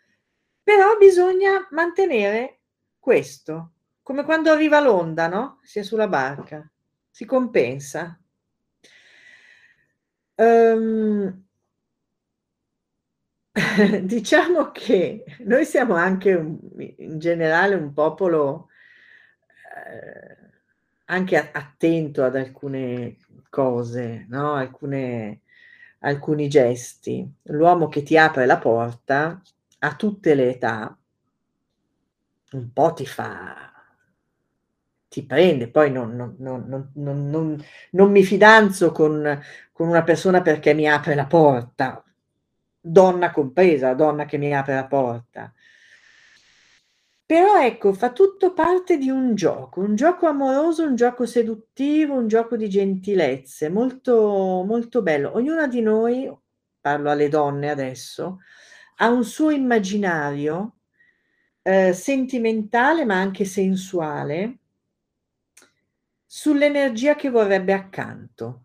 però bisogna mantenere questo, come quando arriva l'onda, no? Si è sulla barca, si compensa. Um, diciamo che noi siamo anche un, in generale un popolo eh, anche attento ad alcune cose, no? alcune, alcuni gesti. L'uomo che ti apre la porta a tutte le età un po' ti fa ti prende, poi non, non, non, non mi fidanzo con, con, una persona perché mi apre la porta, donna compresa, donna che mi apre la porta. Però ecco, fa tutto parte di un gioco, un gioco amoroso, un gioco seduttivo, un gioco di gentilezze, molto, molto bello. Ognuna di noi parlo alle donne adesso, ha un suo immaginario eh, sentimentale ma anche sensuale sull'energia che vorrebbe accanto.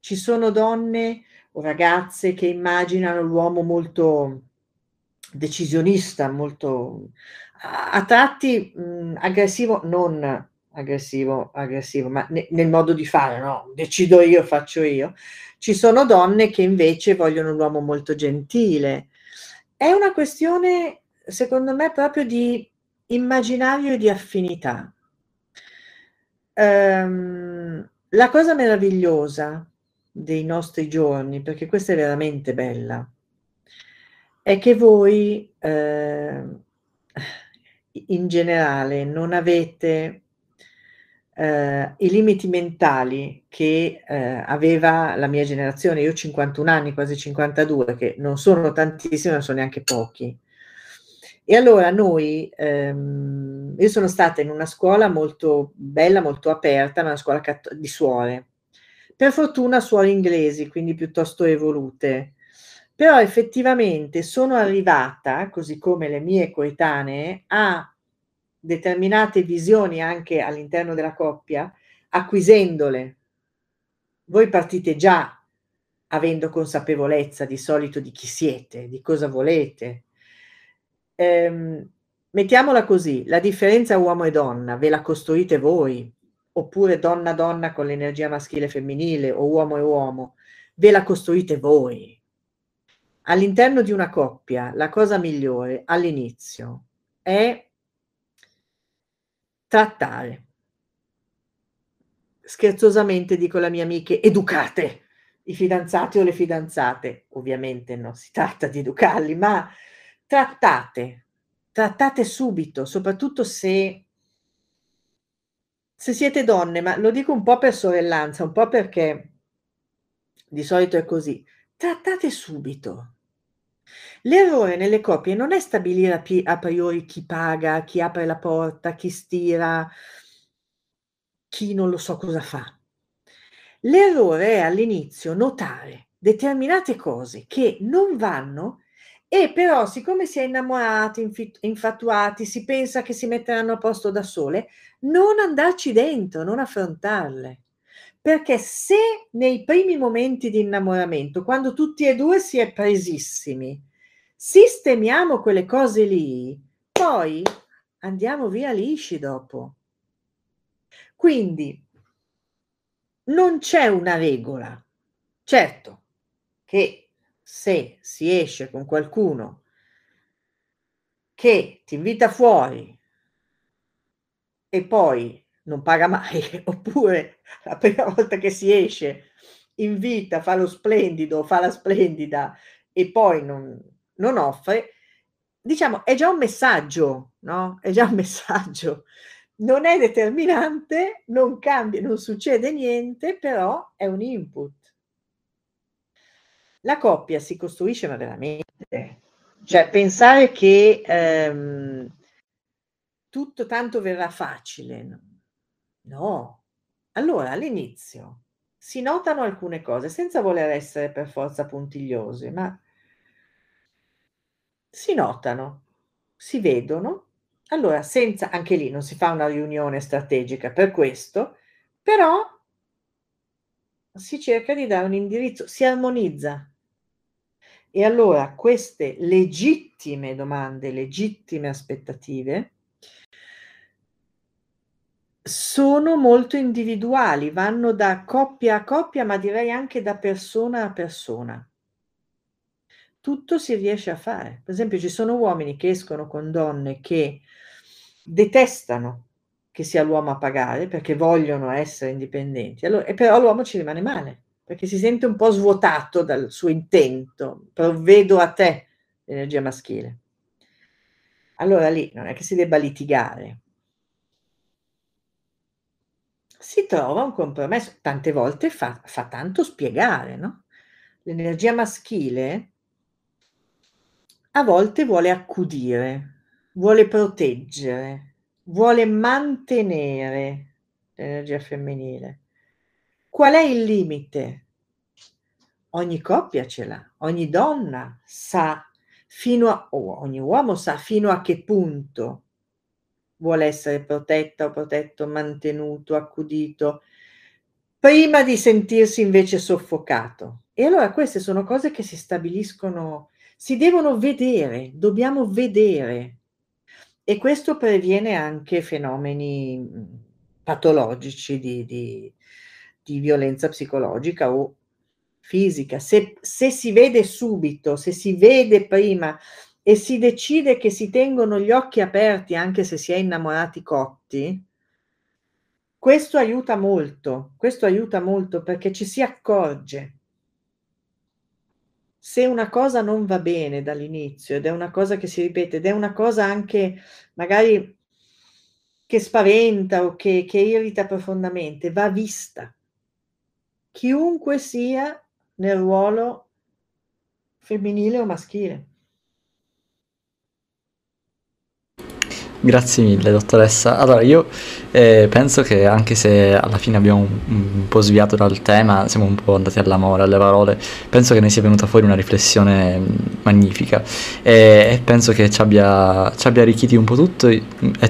Ci sono donne o ragazze che immaginano l'uomo molto decisionista, molto a, tratti mh, aggressivo, non aggressivo, aggressivo, ma ne, nel modo di fare, no? Decido io, faccio io. Ci sono donne che invece vogliono un uomo molto gentile. È una questione, secondo me, proprio di immaginario e di affinità. Um, la cosa meravigliosa dei nostri giorni, perché questa è veramente bella, è che voi eh, in generale non avete eh, i limiti mentali che eh, aveva la mia generazione, io ho 51 anni, quasi 52, che non sono tantissimi, non sono neanche pochi. E allora noi, ehm, io sono stata in una scuola molto bella, molto aperta, una scuola catt- di suore. Per fortuna suore inglesi, quindi piuttosto evolute. Però effettivamente sono arrivata, così come le mie coetanee, a determinate visioni anche all'interno della coppia, acquisendole. Voi partite già avendo consapevolezza di solito di chi siete, di cosa volete. Ehm, mettiamola così, la differenza uomo e donna ve la costruite voi, oppure donna-donna con l'energia maschile e femminile, o uomo e uomo, ve la costruite voi. All'interno di una coppia, la cosa migliore all'inizio è trattare. Scherzosamente dico alle mie amiche, educate i fidanzati o le fidanzate. Ovviamente non si tratta di educarli, ma trattate, trattate subito, soprattutto se, se siete donne, ma lo dico un po' per sorellanza, un po' perché di solito è così. Trattate subito. L'errore nelle coppie non è stabilire a, priori chi paga, chi apre la porta, chi stira, chi non lo so cosa fa. L'errore è all'inizio notare determinate cose che non vanno e però siccome si è innamorati, infatuati, si pensa che si metteranno a posto da sole, non andarci dentro, non affrontarle. Perché se nei primi momenti di innamoramento, quando tutti e due si è presissimi, sistemiamo quelle cose lì, poi andiamo via lisci dopo. Quindi non c'è una regola. Certo che se si esce con qualcuno che ti invita fuori e poi non paga mai, oppure la prima volta che si esce invita, fa lo splendido, fa la splendida e poi non, non offre, diciamo, è già un messaggio, no? È già un messaggio. Non è determinante, non cambia, non succede niente, però è un input. La coppia si costruisce ma veramente. Cioè, pensare che ehm, tutto tanto verrà facile, No. Allora, all'inizio si notano alcune cose, senza voler essere per forza puntigliose, ma si notano, si vedono. Allora, senza anche lì non si fa una riunione strategica per questo, però si cerca di dare un indirizzo, si armonizza. E allora queste legittime domande, legittime aspettative, sono molto individuali, vanno da coppia a coppia, ma direi anche da persona a persona. Tutto si riesce a fare. Per esempio, ci sono uomini che escono con donne che detestano che sia l'uomo a pagare perché vogliono essere indipendenti, allora, e però l'uomo ci rimane male perché si sente un po' svuotato dal suo intento, provvedo a te l'energia maschile. Allora lì non è che si debba litigare, si trova un compromesso, tante volte fa, fa tanto spiegare, no? L'energia maschile a volte vuole accudire, vuole proteggere, vuole mantenere l'energia femminile. Qual è il limite? ogni coppia ce l'ha, ogni donna sa fino a, o ogni uomo sa fino a che punto vuole essere protetta o protetto, mantenuto, accudito, prima di sentirsi invece soffocato. E allora queste sono cose che si stabiliscono, si devono vedere, dobbiamo vedere. E questo previene anche fenomeni patologici di, di, di violenza psicologica o fisica. Se, se si vede subito, se si vede prima e si decide che si tengono gli occhi aperti anche se si è innamorati cotti, questo aiuta molto, questo aiuta molto perché ci si accorge. Se una cosa non va bene dall'inizio ed è una cosa che si ripete ed è una cosa anche magari che spaventa o che, che irrita profondamente, va vista. Chiunque sia nel ruolo femminile o maschile. Grazie mille, dottoressa. Allora, io eh, penso che anche se alla fine abbiamo un, un, po' sviato dal tema, siamo un po' andati all'amore, alle parole, penso che ne sia venuta fuori una riflessione mm, magnifica e, e penso che ci abbia, ci abbia, arricchiti un po' tutto e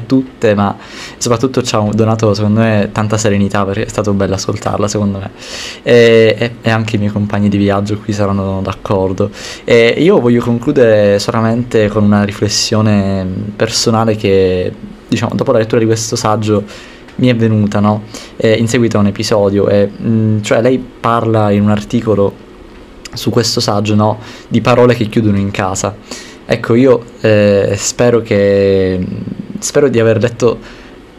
tutte, ma soprattutto ci ha donato, secondo me, tanta serenità perché è stato bello ascoltarla, secondo me. E, e, e anche i miei compagni di viaggio qui saranno d'accordo. Io voglio concludere solamente con una riflessione personale che diciamo, dopo la lettura di questo saggio mi è venuta, no? eh, in seguito a un episodio, e, mh, mm, cioè lei parla in un articolo su questo saggio, no? Di parole che chiudono in casa. Ecco, io eh, spero che spero di aver detto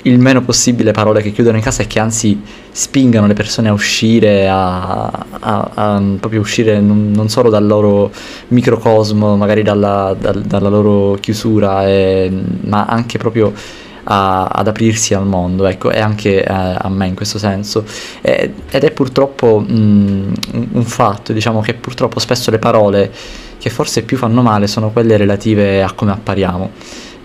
il meno possibile parole che chiudono in casa e che anzi spingano le persone a uscire, a, a, a proprio uscire non, non, solo dal loro microcosmo, magari dalla, dal, dalla loro chiusura, e, ma anche proprio a, ad aprirsi al mondo, ecco, e anche a, a me in questo senso. E, ed è purtroppo mh, un fatto, diciamo che purtroppo spesso le parole che forse più fanno male sono quelle relative a come appariamo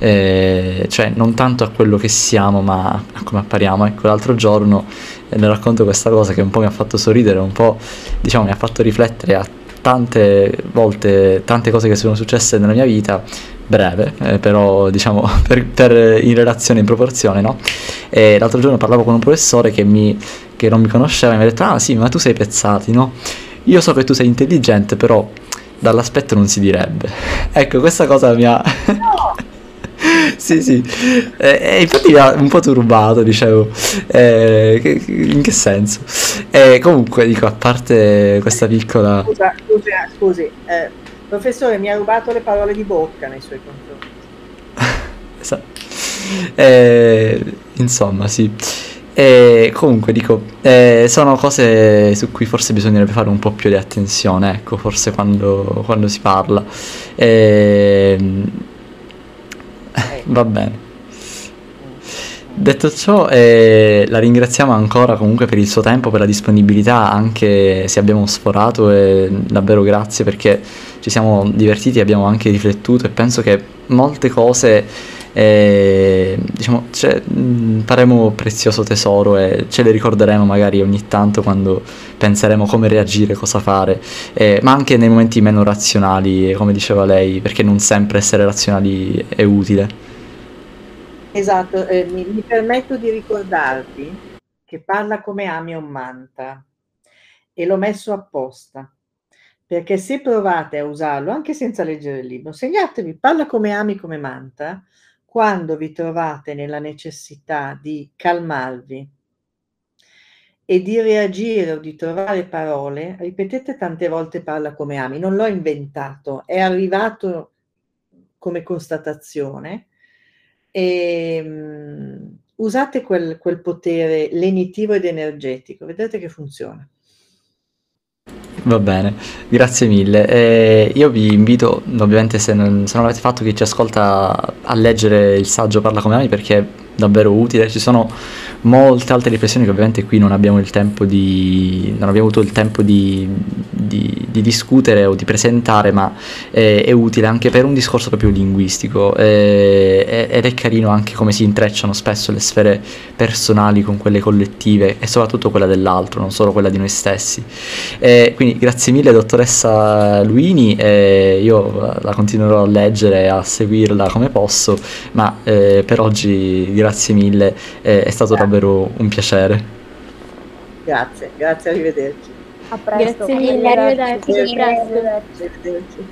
eh, cioè non tanto a quello che siamo ma a come appariamo. Ecco, l'altro giorno eh, le racconto questa cosa che un po' mi ha fatto sorridere, un po' diciamo mi ha fatto riflettere a tante volte, tante cose che sono successe nella mia vita, breve, eh, però diciamo per, per, in relazione, in proporzione, no? E l'altro giorno parlavo con un professore che, mi, che non mi conosceva e mi ha detto, ah sì, ma tu sei pezzati, no? Io so che tu sei intelligente, però dall'aspetto non si direbbe. ecco, questa cosa mi ha... Sì, sì. E, e, infatti mi ha un po' turbato, dicevo. Eh, in che senso? E comunque, dico, a parte questa piccola... Scusa, scusi, scusi eh, professore, mi ha rubato le parole di bocca nei suoi confronti. esatto. Eh, insomma, sì. E comunque dico, eh, sono cose su cui forse bisognerebbe fare un po' più di attenzione, ecco, forse quando, quando si parla. E, Va bene. Detto ciò, eh, la ringraziamo ancora comunque per il suo tempo, per la disponibilità, anche se abbiamo sforato e davvero grazie perché ci siamo divertiti, abbiamo anche riflettuto e penso che molte cose eh, diciamo, cioè, faremo prezioso tesoro e ce le ricorderemo magari ogni tanto quando penseremo come reagire, cosa fare, eh, ma anche nei momenti meno razionali, come diceva lei, perché non sempre essere razionali è utile. Esatto, eh, mi, mi, permetto di ricordarvi che parla come ami un manta. E l'ho messo apposta. Perché se provate a usarlo anche senza leggere il libro, segnatevi parla come ami come manta quando vi trovate nella necessità di calmarvi e di reagire o di trovare parole, ripetete tante volte parla come ami, non l'ho inventato, è arrivato come constatazione e, um, usate quel, quel potere lenitivo ed energetico, vedete che funziona. Va bene, grazie mille. Eh, io vi invito, ovviamente, se non, se non, l'avete fatto, chi ci ascolta a leggere il saggio Parla come ami perché è davvero utile. Ci sono molte altre riflessioni che ovviamente qui non abbiamo il tempo di non abbiamo avuto il tempo di, di, di discutere o di presentare ma è, è, utile anche per un discorso proprio linguistico. Eh, ed è carino anche come si intrecciano spesso le sfere personali con quelle collettive e soprattutto quella dell'altro non solo quella di noi stessi. Eh, quindi grazie mille dottoressa Luini io la continuerò a leggere a seguirla come posso ma eh, per oggi grazie mille è stato davvero davvero un piacere. Grazie, grazie, arrivederci. A presto. Grazie mille, arrivederci. arrivederci. arrivederci.